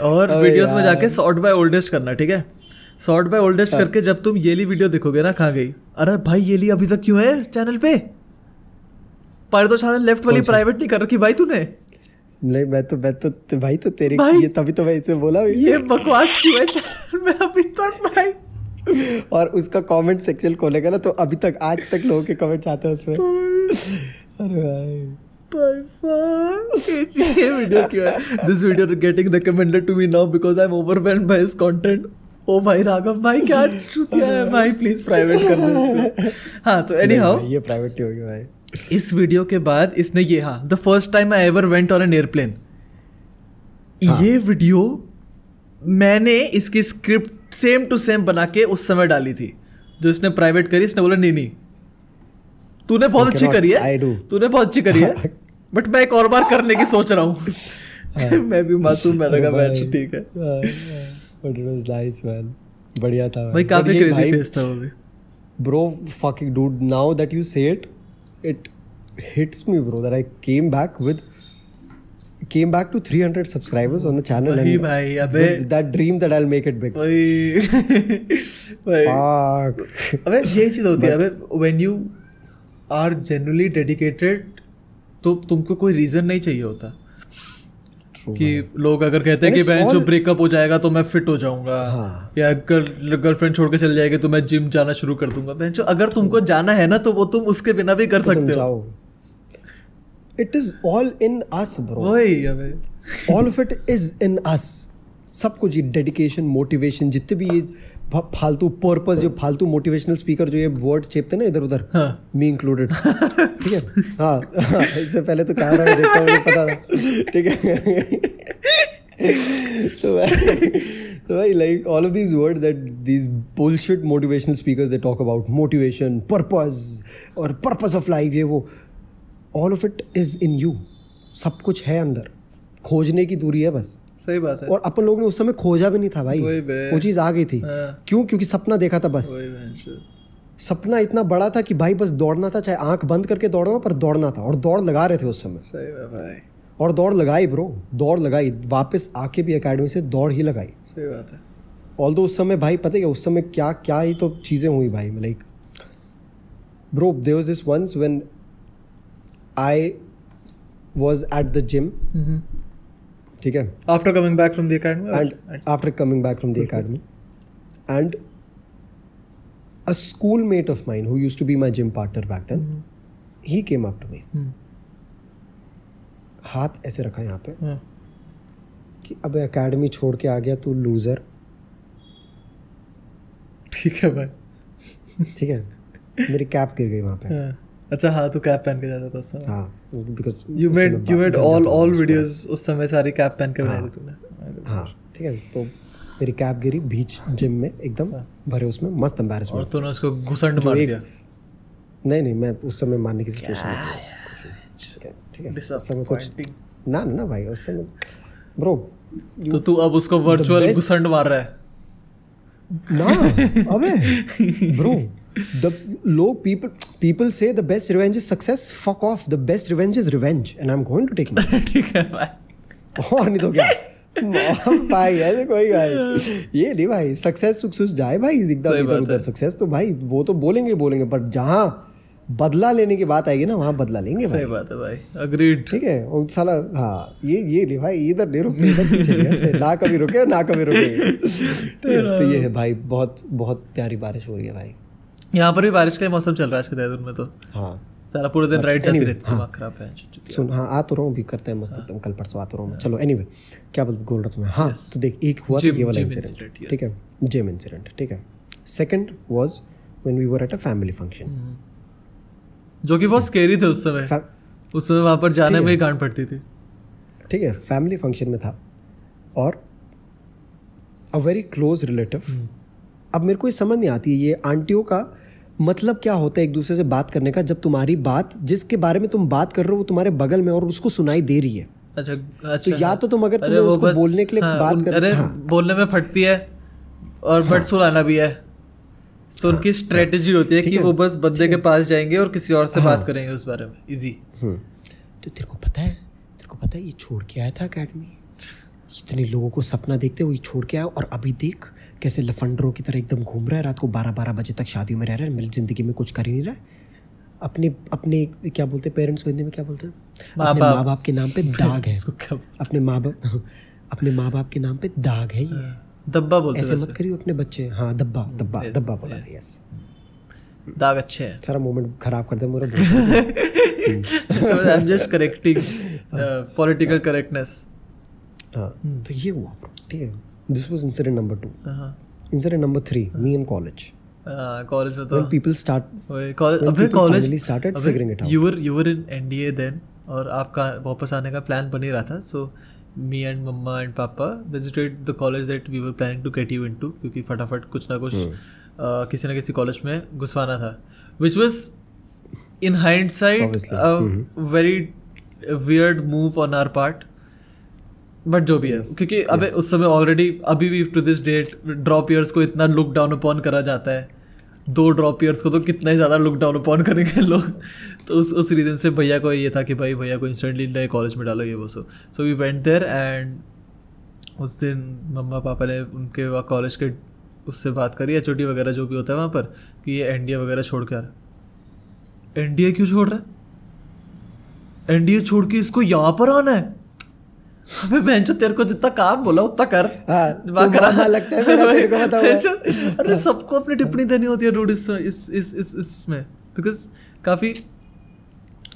और वीडियोस में जाके सॉर्ट बाय ओल्डेस्ट करना ठीक है? सॉर्ट बाय ओल्डेस्ट करके जब तुम ये ली वीडियो देखोगे ना कहाँ गई। अरे भाई ये ली अभी तक क्यों है चैनल पे? पारितोष आनंद लेफ़्ट वाली प्राइवेट नहीं कर रखी भाई तूने? नहीं मैं तो मैं तो भाई तो तेरे भाई, ये तभी तो मैं इसे बोला ये बकवास क्यों है? चैनल में अभी तक भाई। और उसका कमेंट सेक्शन खोलेगा ना तो अभी तक आज तक लोगों के कमेंट्स आते हैं उसमें। अरे भाई। ये वीडियो क्यों है? This video getting recommended to me now because I am overwhelmed by his content ओ भाई राघव भाई क्या चुतिया है भाई प्लीज़ प्राइवेट कर दो हाँ तो एनी हाउ ये प्राइवेट नहीं होगी भाई। इस वीडियो के बाद इसने ये हाँ the first time I ever went on an airplane हाँ। ये वीडियो मैंने इसकी स्क्रिप्ट सेम टू सेम बना के उस समय डाली थी। जो इसने प्राइवेट करी इसने बोला नहीं नहीं तूने बहुत अच्छी करी है। तूने बहुत अच्छी करी है। बट मैं एक और बार करने की सोच रहा हूँ। मैं भी मासूम मैंने कहा ठीक है। But it was nice well बढ़िया था भाई काफ़ी क्रेजी फेस था वो भी। Bro fucking dude now that you say it it hits me bro that I came back with came back to 300 subscribers on the channel भाई भाई अबे that dream that I will make it big भाई fuck अबे ये चीज़ होती है अबे when you are generally dedicated तो तुमको कोई रीजन नहीं चाहिए होता। कि लोग अगर कहते हैं कि बहन जो ब्रेकअप हो जाएगा तो मैं फिट हो जाऊँगा। हाँ। या गर्ल गर्लफ्रेंड छोड़ के चल जाएगी तो मैं जिम जाना शुरू कर दूँगा। बहन जो अगर तुमको जाना है ना तो वो तुम उसके बिना भी कर तुम सकते हो। It is all in us bro वही all of it is in us सब कुछ ये डेडिकेशन मोटिवेशन जितने भी ये फालतू पर्पज जो फालतू मोटिवेशनल स्पीकर जो ये वर्ड चेपते ना इधर उधर मी इंक्लूडेड ठीक है? हाँ, हाँ इससे पहले तो कैमरा में देखता हूँ पता था। ठीक है? तो तो भाई like all of these words that these bullshit motivational speakers they talk about motivation purpose और पर्पज ऑफ़ लाइफ ये वो all of it is in you सब कुछ है अंदर। खोजने की दूरी है बस। सही बात है। और अपन लोग ने उस समय खोजा भी नहीं था भाई। वो चीज़ आ गई थी। हाँ। क्यों? क्योंकि सपना देखा था बस। सपना इतना बड़ा था कि भाई बस दौड़ना था चाहे आँख बंद करके दौड़ना पर दौड़ना था। और दौड़ लगा रहे थे उस समय। सही है भाई। और दौड़ लगाई ब्रो दौड़ लगाई। वापस आके भी एकेडमी से दौड़ ही लगाई। सही बात है। ऑल दो उस समय भाई पता है क्या उस समय क्या क्या ही तो चीज़ें हुई भाई like bro there was this once when I was at the gym ठीक है? After coming back from the and after coming back from the academy and a schoolmate of mine who used to be my gym partner back then he came up to me हाथ ऐसे रखा यहाँ पे yeah. कि अब academy छोड़ के आ गया तो लूजर ठीक है भाई। ठीक है? मेरी कैप गिर गई वहाँ पे। yeah. अच्छा हाँ तू कैप पहन के जाता था उस समय हाँ because you made you made all all videos उस समय सारी कैप पहन के बनाई थी तूने। हाँ ठीक है तो मेरी कैप गिरी बीच जिम में एकदम भरे उसमें मस्त और तूने उसको घुसंड मार दिया। नहीं नहीं मैं उस समय मारने की सिचुएशन में था। ठीक है उस समय कुछ ना ना भाई उस समय ब्रो तो तू अब उसको वर्चुअल घुसंड मार रहा है। ना अबे ब्रो द लोग people people say the best revenge is success. Fuck off. The best revenge is revenge. And i'm going to take it ठीक है भाई और नहीं तो क्या? भाई ऐसे कोई भाई ये नहीं भाई सक्सेस सुक्सेस जाए भाई एकदम इधर उधर सक्सेस तो भाई वो तो बोलेंगे बोलेंगे बट जहाँ बदला लेने की बात आएगी ना वहाँ बदला लेंगे भाई। सही बात है भाई अग्रीड ठीक है और साला हाँ ये ये नहीं भाई इधर नहीं रुकते इधर पीछे ना कभी रुके ना कभी रुके। तो ये है भाई बहुत बहुत प्यारी बारिश हो रही है भाई। यहाँ पर भी बारिश का मौसम चल रहा है आज के देहरादून में तो। हाँ। सारा पूरे दिन राइड चलती रहती है दिमाग खराब है सुन हाँ आ तो रहा हूँ अभी करते हैं मस्त एकदम कल परसों आ तो रहा हूँ मैं। चलो एनीवे क्या बोल बोल रहा था मैं? हाँ तो देख एक हुआ था ये वाला इंसिडेंट ठीक है? जिम इंसिडेंट ठीक है? Second was when we were at a family function जो कि बहुत स्केरी थे उस समय। उस समय वहाँ पर जाने में ही। गांड पड़ती थी। ठीक है फैमिली फ़ंक्शन में था। और अ वेरी क्लोज रिलेटिव अब मेरे को ये समझ नहीं आती है ये आंटियों का मतलब क्या होता है एक दूसरे से बात करने का? जब तुम्हारी बात जिसके बारे में तुम बात कर रहे हो वो तुम्हारे बगल में और उसको सुनाई दे रही है। अच्छा अच्छा तो अच्छा। या तो तुम अगर तुम्हें उसको बोलने के लिए हाँ, बात कर अरे हाँ, बोलने में फटती है और बट सुनाना भी है। सो उनकी स्ट्रेटजी होती है कि वो बस बंदे के पास जाएँगे और किसी और से बात करेंगे उस बारे में। इजी हम्म। तो तेरे को पता है तेरे को पता है ये छोड़ के आया था अकेडमी इतने लोगों को सपना देखते हुए ये छोड़ के आया और अभी देख कैसे लफंडरों की तरह एकदम घूम रहा है रात को बारह बारह बजे तक शादियों में रह रहा है मेरी ज़िंदगी में कुछ कर ही नहीं रहा है। अपने अपने क्या बोलते हैं पेरेंट्स को हिंदी में क्या बोलते हैं? अपने माँ बाप के नाम पे दाग है। अपने माँ बाप अपने माँ बाप के नाम पे दाग है ये। दब्बा बोलते ऐसे मत करियो अपने बच्चे। हाँ दब्बा दब्बा दब्बा बोला यस दाग अच्छे हैं। सारा मोमेंट खराब कर दे मेरा I am just correcting political correctness हाँ तो ये हुआ ठीक है। This was incident number two हाँ incident number three me in college college में तो when people start college when अबे college started figuring it out. You were you were in NDA then और आपका वापस आने का प्लान बन ही रहा था so me and mamma and papa visited the college that we were planning to get you into क्योंकि फटाफट कुछ ना कुछ Hmm. uh, किसी ना किसी कॉलेज में घुसवाना था which was in hindsight. Mm-hmm. Very weird move on our part but जो भी है। क्योंकि अबे उस समय ऑलरेडी अभी भी to this date drop years को इतना लुक डाउन अपॉन करा जाता है। दो ड्रॉप ईयर्स को तो कितना ही ज़्यादा लुक डाउन अपॉन करेंगे लोग। तो उस उस रीज़न से भैया को ये था कि भाई भैया को इंस्टेंटली नए कॉलेज में डालो ये वो so so we went there and उस दिन मम्मा पापा ने उनके वहाँ कॉलेज के उससे बात करी एच वगैरह जो भी होता है वहाँ पर कि ये एनडीए वगैरह छोड़ कर एन क्यों छोड़ रहा है? एनडीए छोड़ के इसको यहाँ पर आना है? अबे बहन जो तेरे को जितना काम बोला उतना कर। हाँ, तो लगता है मेरा, तेरे को है। बहनचोद, अरे सबको अपनी टिप्पणी देनी होती है डूड इस इस इस इस इसमें। बिकॉज़ काफ़ी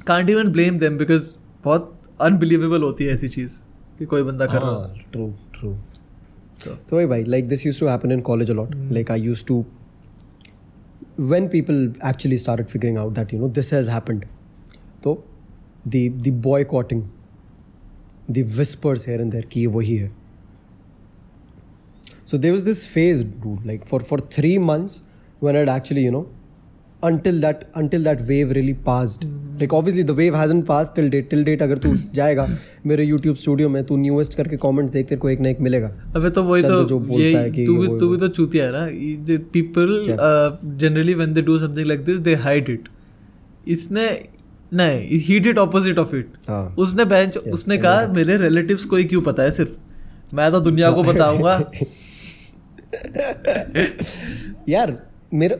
can't even blame them because बहुत अनबिलीवेबल होती है ऐसी चीज़ कि कोई बंदा कर रहा हो। हाँ ट्रू ट्रू तो वही भाई like this used to happen in college a lot like I used to when people actually started figuring out that you know this has happened तो the the boycotting whispers here and there कि ये वही है so there was this phase dude like for for three months when I'd actually you know until that until that wave really passed like obviously the wave hasn't passed till date till date अगर तू जाएगा मेरे YouTube studio में तू newest करके comments देख तेरे को एक ना एक मिलेगा अबे तो वही तो तो जो बोलता ये है कि तू भी तू भी तो चूतिया है ना people generally when they do something like this they hide it इसने नहीं ही डिड ऑपोजिट ऑफ़ इट हाँ. उसने बेंच yes, उसने कहा मेरे रिलेटिव्स को ही क्यों पता है सिर्फ़? मैं तो दुनिया को बताऊँगा. यार मेरा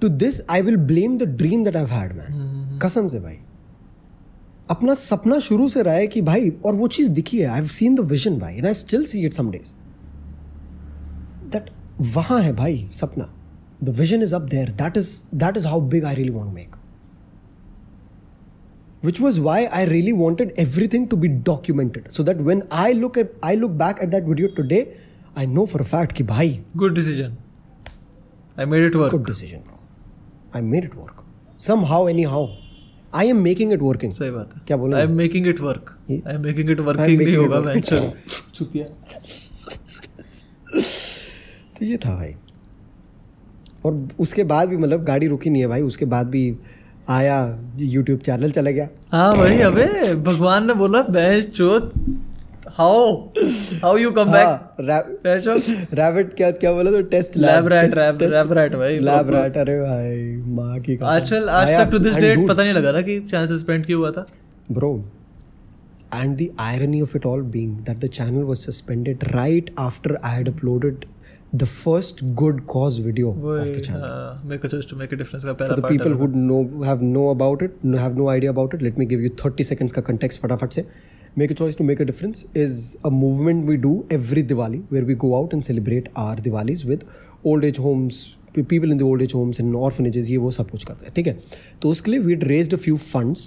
to this I will blame the dream that I had man कसम से भाई। अपना सपना शुरू से रहा है कि भाई और वो चीज़ दिखी है। I have seen the vision भाई and I still see it some days that वहाँ है भाई सपना। The vision is up there that is that is how big I really want to make which was why I really wanted everything to be documented so that when I look at I look back at that video today, I know for a fact कि भाई good decision I made it work good decision bro. I made it work somehow anyhow. I am making it working. सही बात है क्या बोला I am making it work ये- I am making it working नहीं making it होगा work. बेंच चूतिया तो ये था भाई और उसके बाद भी मतलब गाड़ी रुकी नहीं है भाई उसके बाद भी आया यूट्यूब चैनल चला गया। हाँ भाई अबे भगवान ने बोला बेंच चोत how how you come back rabbit क्या क्या बोला तो टेस्ट लैब रैट रैब रैब रैट भाई लैब रैट अरे भाई माँ की आजकल आज तक टू दिस डेट पता नहीं लगा ना कि चैनल सस्पेंड क्यों हुआ था। Bro, and the irony of it all being that the channel was suspended right after I had uploaded the first good cause video of the वही channel. हाँ, make a choice to make a difference का For पहला the part people who know have know about it, no, have no idea about it, let me give you 30 seconds का context फटाफट से. Make a choice to make a difference is a movement we do every Diwali where we go out and celebrate our Diwalis with old age homes, pe- people in the old age homes and orphanages ये वो सब कुछ करते हैं ठीक है तो उसके लिए we had raised a few funds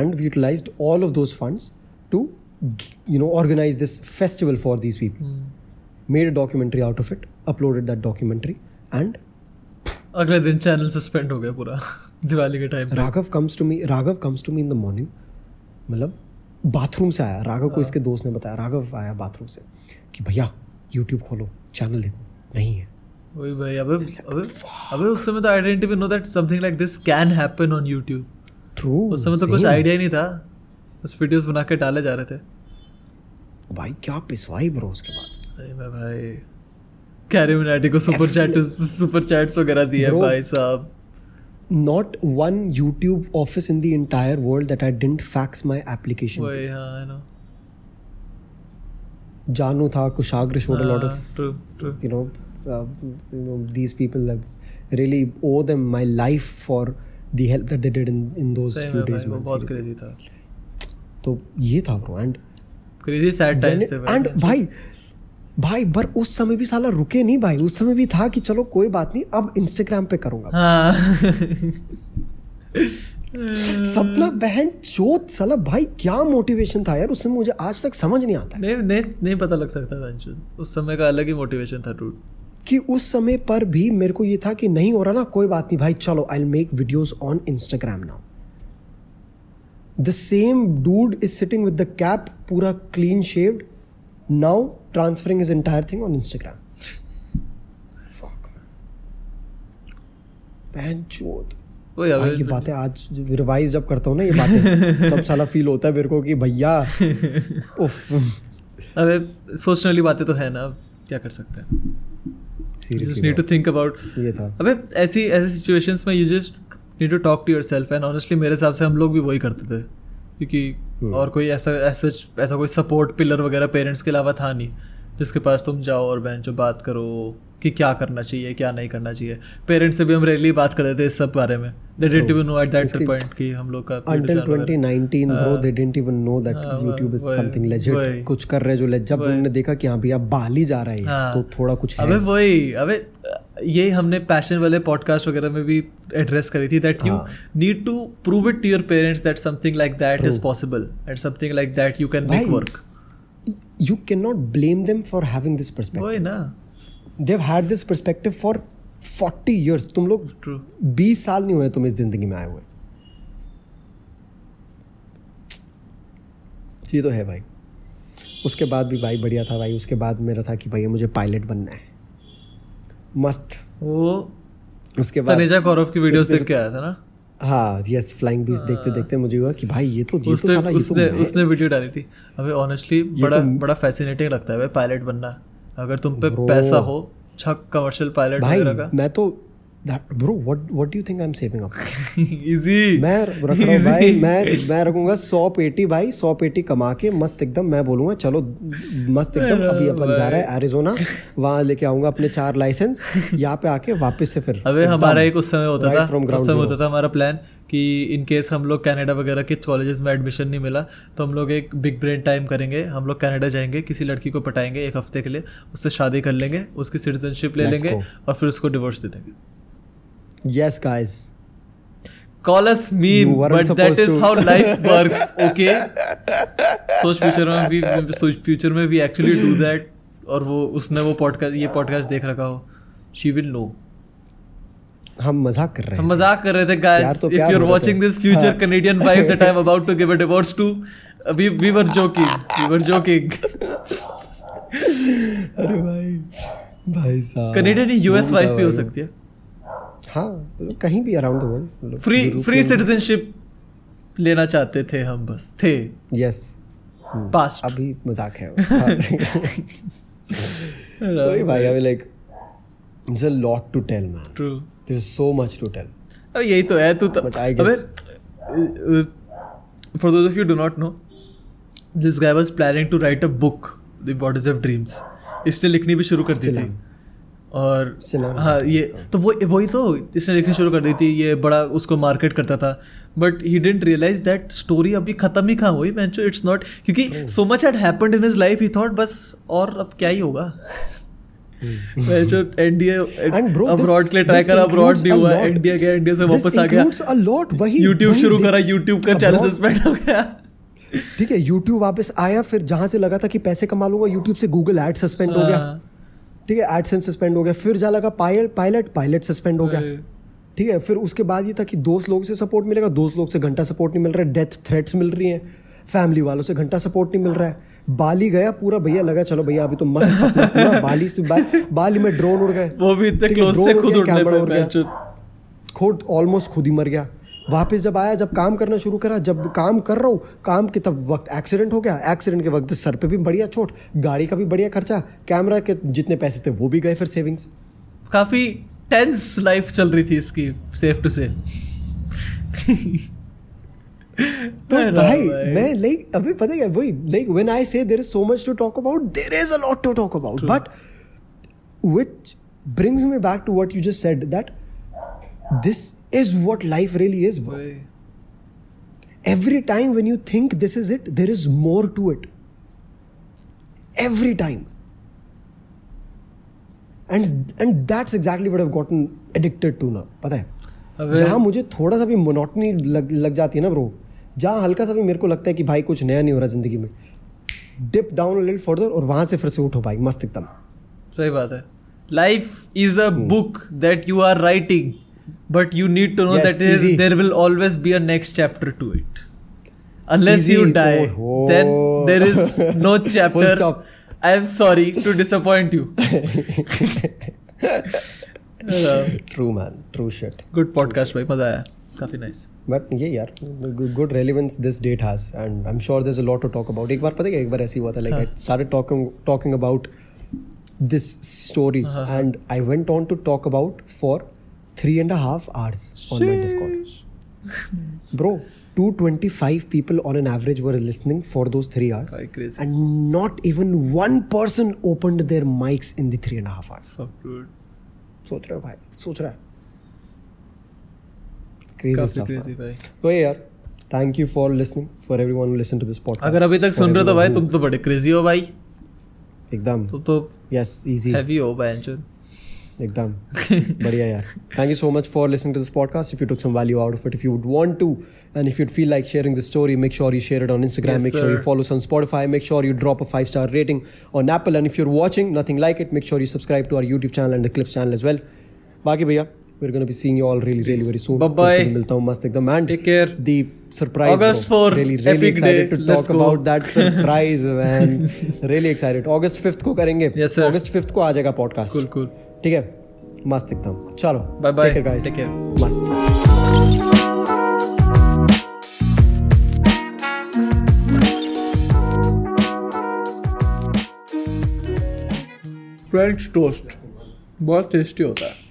and we utilized all of those funds to you know organize this festival for these people Made a documentary out of it uploaded that documentary and अगले दिन channel suspend हो गया पूरा दिवाली के time Raghav comes to me Raghav comes to me in the morning मतलब bathroom से आया। राघव को इसके दोस्त ने बताया राघव आया बाथरूम से कि भैया यूट्यूब खोलो चैनल देखो नहीं है। वही भाई अबे अबे अबे उस समय तो I didn't know that something like this can happen on YouTube true उस समय तो कुछ आइडिया ही नहीं था। बस वीडियोस बना के डाले जा रहे थे। भाई क्या पिसवाई ब्रो उसके बाद? सही में भाई कैरी मिनाटी को सुपर चैट सुपर चैट्स वगैरह दिए Bro. भाई साहब not one YouTube office in the entire world that I didn't fax my application. वही हाँ I know Janu tha, Kushagra showed a lot of, true true you know, uh, you know, these people that really owe them my life for the help that they did in, in those सही few days. man, बहुत. Crazy था तो ये था bro and crazy sad times थे भाई भाई भाई पर उस समय भी साला रुके नहीं भाई। उस समय भी था कि चलो कोई बात नहीं अब इंस्टाग्राम पे करूँगा। हाँ। सपना बहन चोत साला भाई क्या मोटिवेशन था यार उस समय मुझे आज तक समझ नहीं आता नहीं नहीं नहीं पता लग सकता वेंचर उस समय का अलग ही मोटिवेशन था टूट कि उस समय पर भी मेरे को ये था कि नहीं हो रहा ना कोई बात नहीं भाई चलो I make videos on Instagram now the same dude is sitting with the cap पूरा clean shaved now transferring is entire thing on Instagram बहन चोत वही भाई ये बातें आज रिवाइज जब करता हूँ ना ये बातें तब साला फील होता है मेरे को कि भैया अबे सोचने वाली बातें तो है ना अब क्या कर सकते हैं? Just need to think about ये था। अबे ऐसी ऐसी सिचुएशंस में you just need to talk to yourself and honestly मेरे हिसाब से हम लोग भी वही करते थे क्योंकि और कोई ऐसा ऐसा ऐसा कोई सपोर्ट पिलर वगैरह पेरेंट्स के अलावा था नहीं। जिसके पास तुम जाओ और बहन जो बात करो कि क्या करना चाहिए क्या नहीं करना चाहिए। पेरेंट्स से भी हम रेयरली बात करते थे इस सब बारे में। They didn't even know at that point कि हम लोग का until 2019 bro they didn't even know that हाँ, YouTube something legit. वही। कुछ कर रहे जो legit जब उन्होंने देखा कि हाँ भैया बाल जा रहा है हाँ। तो थोड़ा कुछ है। अबे वही अबे ये हमने पैशन वाले पॉडकास्ट वगैरह में भी एड्रेस करी थी that you. Need to prove it to your parents that something like that is possible and something like that you can make work you cannot blame them for having this perspective. वही ना। They've had this perspective for 40 years. तुम लोग 20 साल नहीं हुए तुम इस ज़िंदगी में आए हुए। ये तो है भाई। उसके बाद भी भाई बढ़िया था भाई। उसके बाद मेरा था कि भाई मुझे पायलट बनना है। मस्त। वो उसके बाद तनेजा गौरव की वीडियोस देख के आया था ना? हाँ यस फ्लाइंग बीस देखते देखते मुझे हुआ कि भाई ये तो ये तो साला ये तो उसने मैं- उसने वीडियो डाली थी। अबे ऑनेस्टली बड़ा तो- बड़ा फैसिनेटिंग लगता है भाई पायलट बनना। अगर तुम पे. पैसा हो छक कमर्शियल पायलट भाई वगैरह का। मैं तो bro what what do you think I am saving up easy मैं रख रहा हूँ भाई मैं मैं रखूँगा सौ पेटी भाई सौ पेटी कमा के मस्त एकदम मैं बोलूँगा चलो मस्त एकदम अभी अपन जा रहे हैं एरिजोना वहाँ लेके आऊँगा अपने चार लाइसेंस यहाँ पे आके वापस से फिर अबे हमारा एक उस समय होता था। उस समय होता था हमारा प्लान कि इन केस हम लोग कनाडा वगैरह के कॉलेजेस में एडमिशन नहीं मिला तो हम लोग एक बिग ब्रेन टाइम करेंगे। हम लोग कनाडा जाएँगे किसी लड़की को पटाएँगे एक हफ़्ते के लिए उससे शादी कर लेंगे उसकी सिटीजनशिप ले लेंगे और फिर उसको डिवोर्स दे देंगे। Yes guys weren't but that supposed is to. how life works okay? सोच फ्यूचर में भी सोच फ्यूचर में भी एक्चुअली डू दैट और वो उसने वो पॉडकास्ट ये पॉडकास्ट देख रखा हो। शी विल नो हम मज़ाक कर रहे हैं मज़ाक कर रहे थे guys if you are watching this future. Canadian wife that I am about to give a divorce to we we were joking we were joking अरे भाई भाई साहब कैनेडियन यूएस वाइफ भी हो सकती है। हाँ मतलब कहीं भी around the world free free citizenship लेना चाहते थे हम बस थे। यस पास्ट अभी मज़ाक है। हाँ। तो भाई I like it's a lot to tell man true there is so much to tell अब यही तो है तू But I guess- for those of you do not know this guy was planning to write a book the bodies of dreams इसने लिखनी भी शुरू कर दी थी। और हाँ ये तो वो वही तो इसने लिखनी शुरू कर दी थी ये बड़ा उसको मार्केट करता था। But he didn't realize that story अभी खत्म ही कहाँ हुई मैं इट्स नॉट क्योंकि so much had happened in his life he thought बस और अब क्या ही होगा? अब्रॉड के लिए ट्राई करा अब्रॉड नहीं हुआ. इंडिया गया इंडिया से वापस आ गया। a lot, वही वही शुरू करा यूट्यूब का चैनल सस्पेंड हो गया। ठीक है यूट्यूब वापस आया फिर जहाँ से लगा था कि पैसे कमा लूँगा यूट्यूब से गूगल एड सस्पेंड हो गया। हाँ, ठीक है एडसेंस सस्पेंड हो गया। फिर जा लगा पायलट पायलट पायलट सस्पेंड हो गया। ठीक है फिर उसके बाद ये था कि दोस्त लोगों से सपोर्ट मिलेगा दोस्त लोग से घंटा सपोर्ट नहीं मिल रहा है डेथ थ्रेट्स मिल रही हैं फैमिली वालों से घंटा सपोर्ट नहीं मिल रहा है। बाली गया पूरा भैया लगा चलो भैया अभी तो मस्त सपना पूरा बाली से बा, बाली में ड्रोन उड़ गए। वो भी इतने क्लोज से खुद उड़ने पे उड़ गया। खुद ऑलमोस्ट खुद ही मर गया। वापस जब आया जब काम करना शुरू करा जब काम कर रहा हूँ काम के तब वक्त एक्सीडेंट हो गया। एक्सीडेंट के वक्त सर पे भी बढ़िया चोट गाड़ी का भी बढ़िया खर्चा कैमरा के जितने पैसे थे वो भी गए फिर सेविंग्स काफ़ी टेंस लाइफ चल रही थी इसकी सेफ़ टू से तो भाई मैं लाइक अभी पता है वही like when I say there is so much to talk about there is a lot to talk about but which brings me back to what you just said that this is what life really is भाई every time when you think this is it there is more to it every time and and that's exactly what I have gotten addicted to now पता है? जहाँ मुझे थोड़ा सा भी monotony लग लग जाती है ना ब्रो जहाँ हल्का सा भी मेरे को लगता है कि भाई कुछ नया नहीं हो रहा ज़िंदगी में डिप डाउन लिटिल फर्दर और वहाँ से फिर से उठो भाई मस्त एकदम। सही बात है। Life is a book that you are writing but you need to know that is there will always be a next chapter to it unless you die then there is no chapter I am sorry to disappoint you true man true shit good podcast भाई मज़ा आया काफ़ी nice but ये यार good relevance this date has and I am sure this a lot to talk about एक बार पता है एक बार ऐसे ही हुआ था like I started talking talking about this story and I went on to talk about for three and half hours on my Discord bro 225 people on an average were listening for those three hours. Bhai, crazy. And not even one person opened their mics in the three and a half hours. Fuck, dude. सोच रहे हो भाई सोच रहा है भाई तो यार thank you for listening for everyone who listened to this podcast अगर अभी तक सुन रहे हो तो भाई तुम तो बड़े क्रेजी हो भाई एकदम तुम तो yes easy हैवी हो बैंचन एकदम बढ़िया यार thank you so much for listening to this podcast if you took some value out of it if you would want to and if you'd feel like sharing this story make sure you share it on instagram Yes, make sure you sir. follow us on spotify make sure you drop a five star rating on apple and if you're watching nothing like it make sure you subscribe to our youtube channel and the clips channel as well बाकी भैया we're going to be seeing you all really really very soon Bye bye. फिर मिलता हूँ मस्त एकदम man take care the surprise August bro. 4, really really epic excited day. to Let's talk go. about that surprise man really excited august 5th को करेंगे Yes, sir. august 5th को आ जाएगा podcast cool cool ठीक है? मस्त एकदम। चलो bye bye Take care, guys. Take care. मस्त। फ्रेंच टोस्ट बहुत टेस्टी होता है।